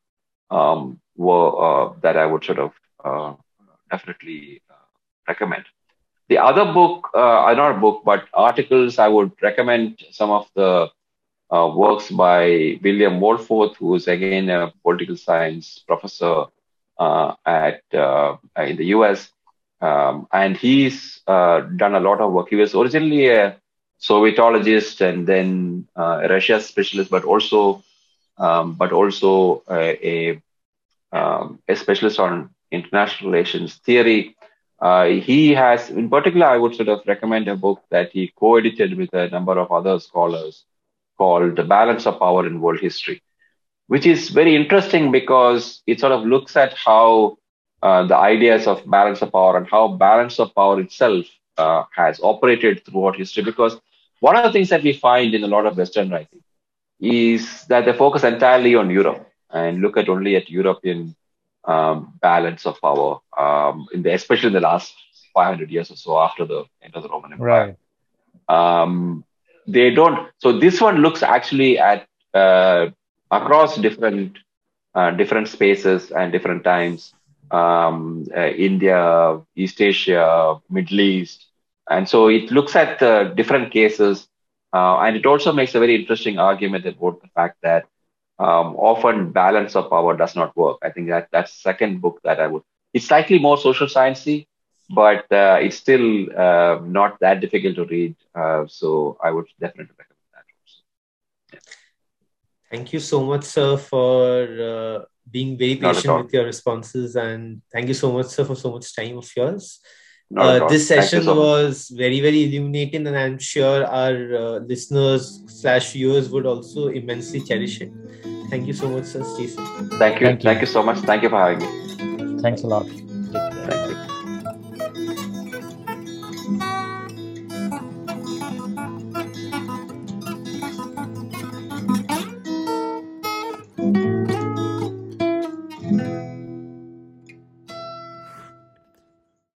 um, were, uh, that I would sort of uh, definitely uh, recommend. The other book, uh, not a book, but articles, I would recommend some of the uh, works by William Wohlforth, who is again a political science professor uh, at uh, in the US, um, and he's uh, done a lot of work. He was originally a Sovietologist and then uh, a Russia specialist, but also um, but also a um, a specialist on international relations theory. Uh, he has, in particular, I would sort of recommend a book that he co-edited with a number of other scholars called The Balance of Power in World History, which is very interesting because it sort of looks at how uh, the ideas of balance of power and how balance of power itself uh, has operated throughout history. Because one of the things that we find in a lot of Western writing is that they focus entirely on Europe and look at only at European um, balance of power, um, in the, especially in the last 500 years or so after the end of the Roman Empire. Right. Um, they don't. So this one looks actually at uh, across different uh, different spaces and different times. Um, uh, India, East Asia, Middle East, and so it looks at uh, different cases, uh, and it also makes a very interesting argument about the fact that um, often balance of power does not work. I think that that's second book that I would. It's slightly more social sciencey, but uh, it's still uh, not that difficult to read. Uh, so I would definitely recommend. Thank you so much, sir, for uh, being very patient with your responses, and thank you so much, sir, for so much time of yours. Uh, this session so was very very illuminating and i'm sure our uh, listeners slash viewers would also immensely cherish it. Thank you so much sir Stacey. thank you. Thank you, thank you so much. Thank you for having me. Thanks a lot. thank you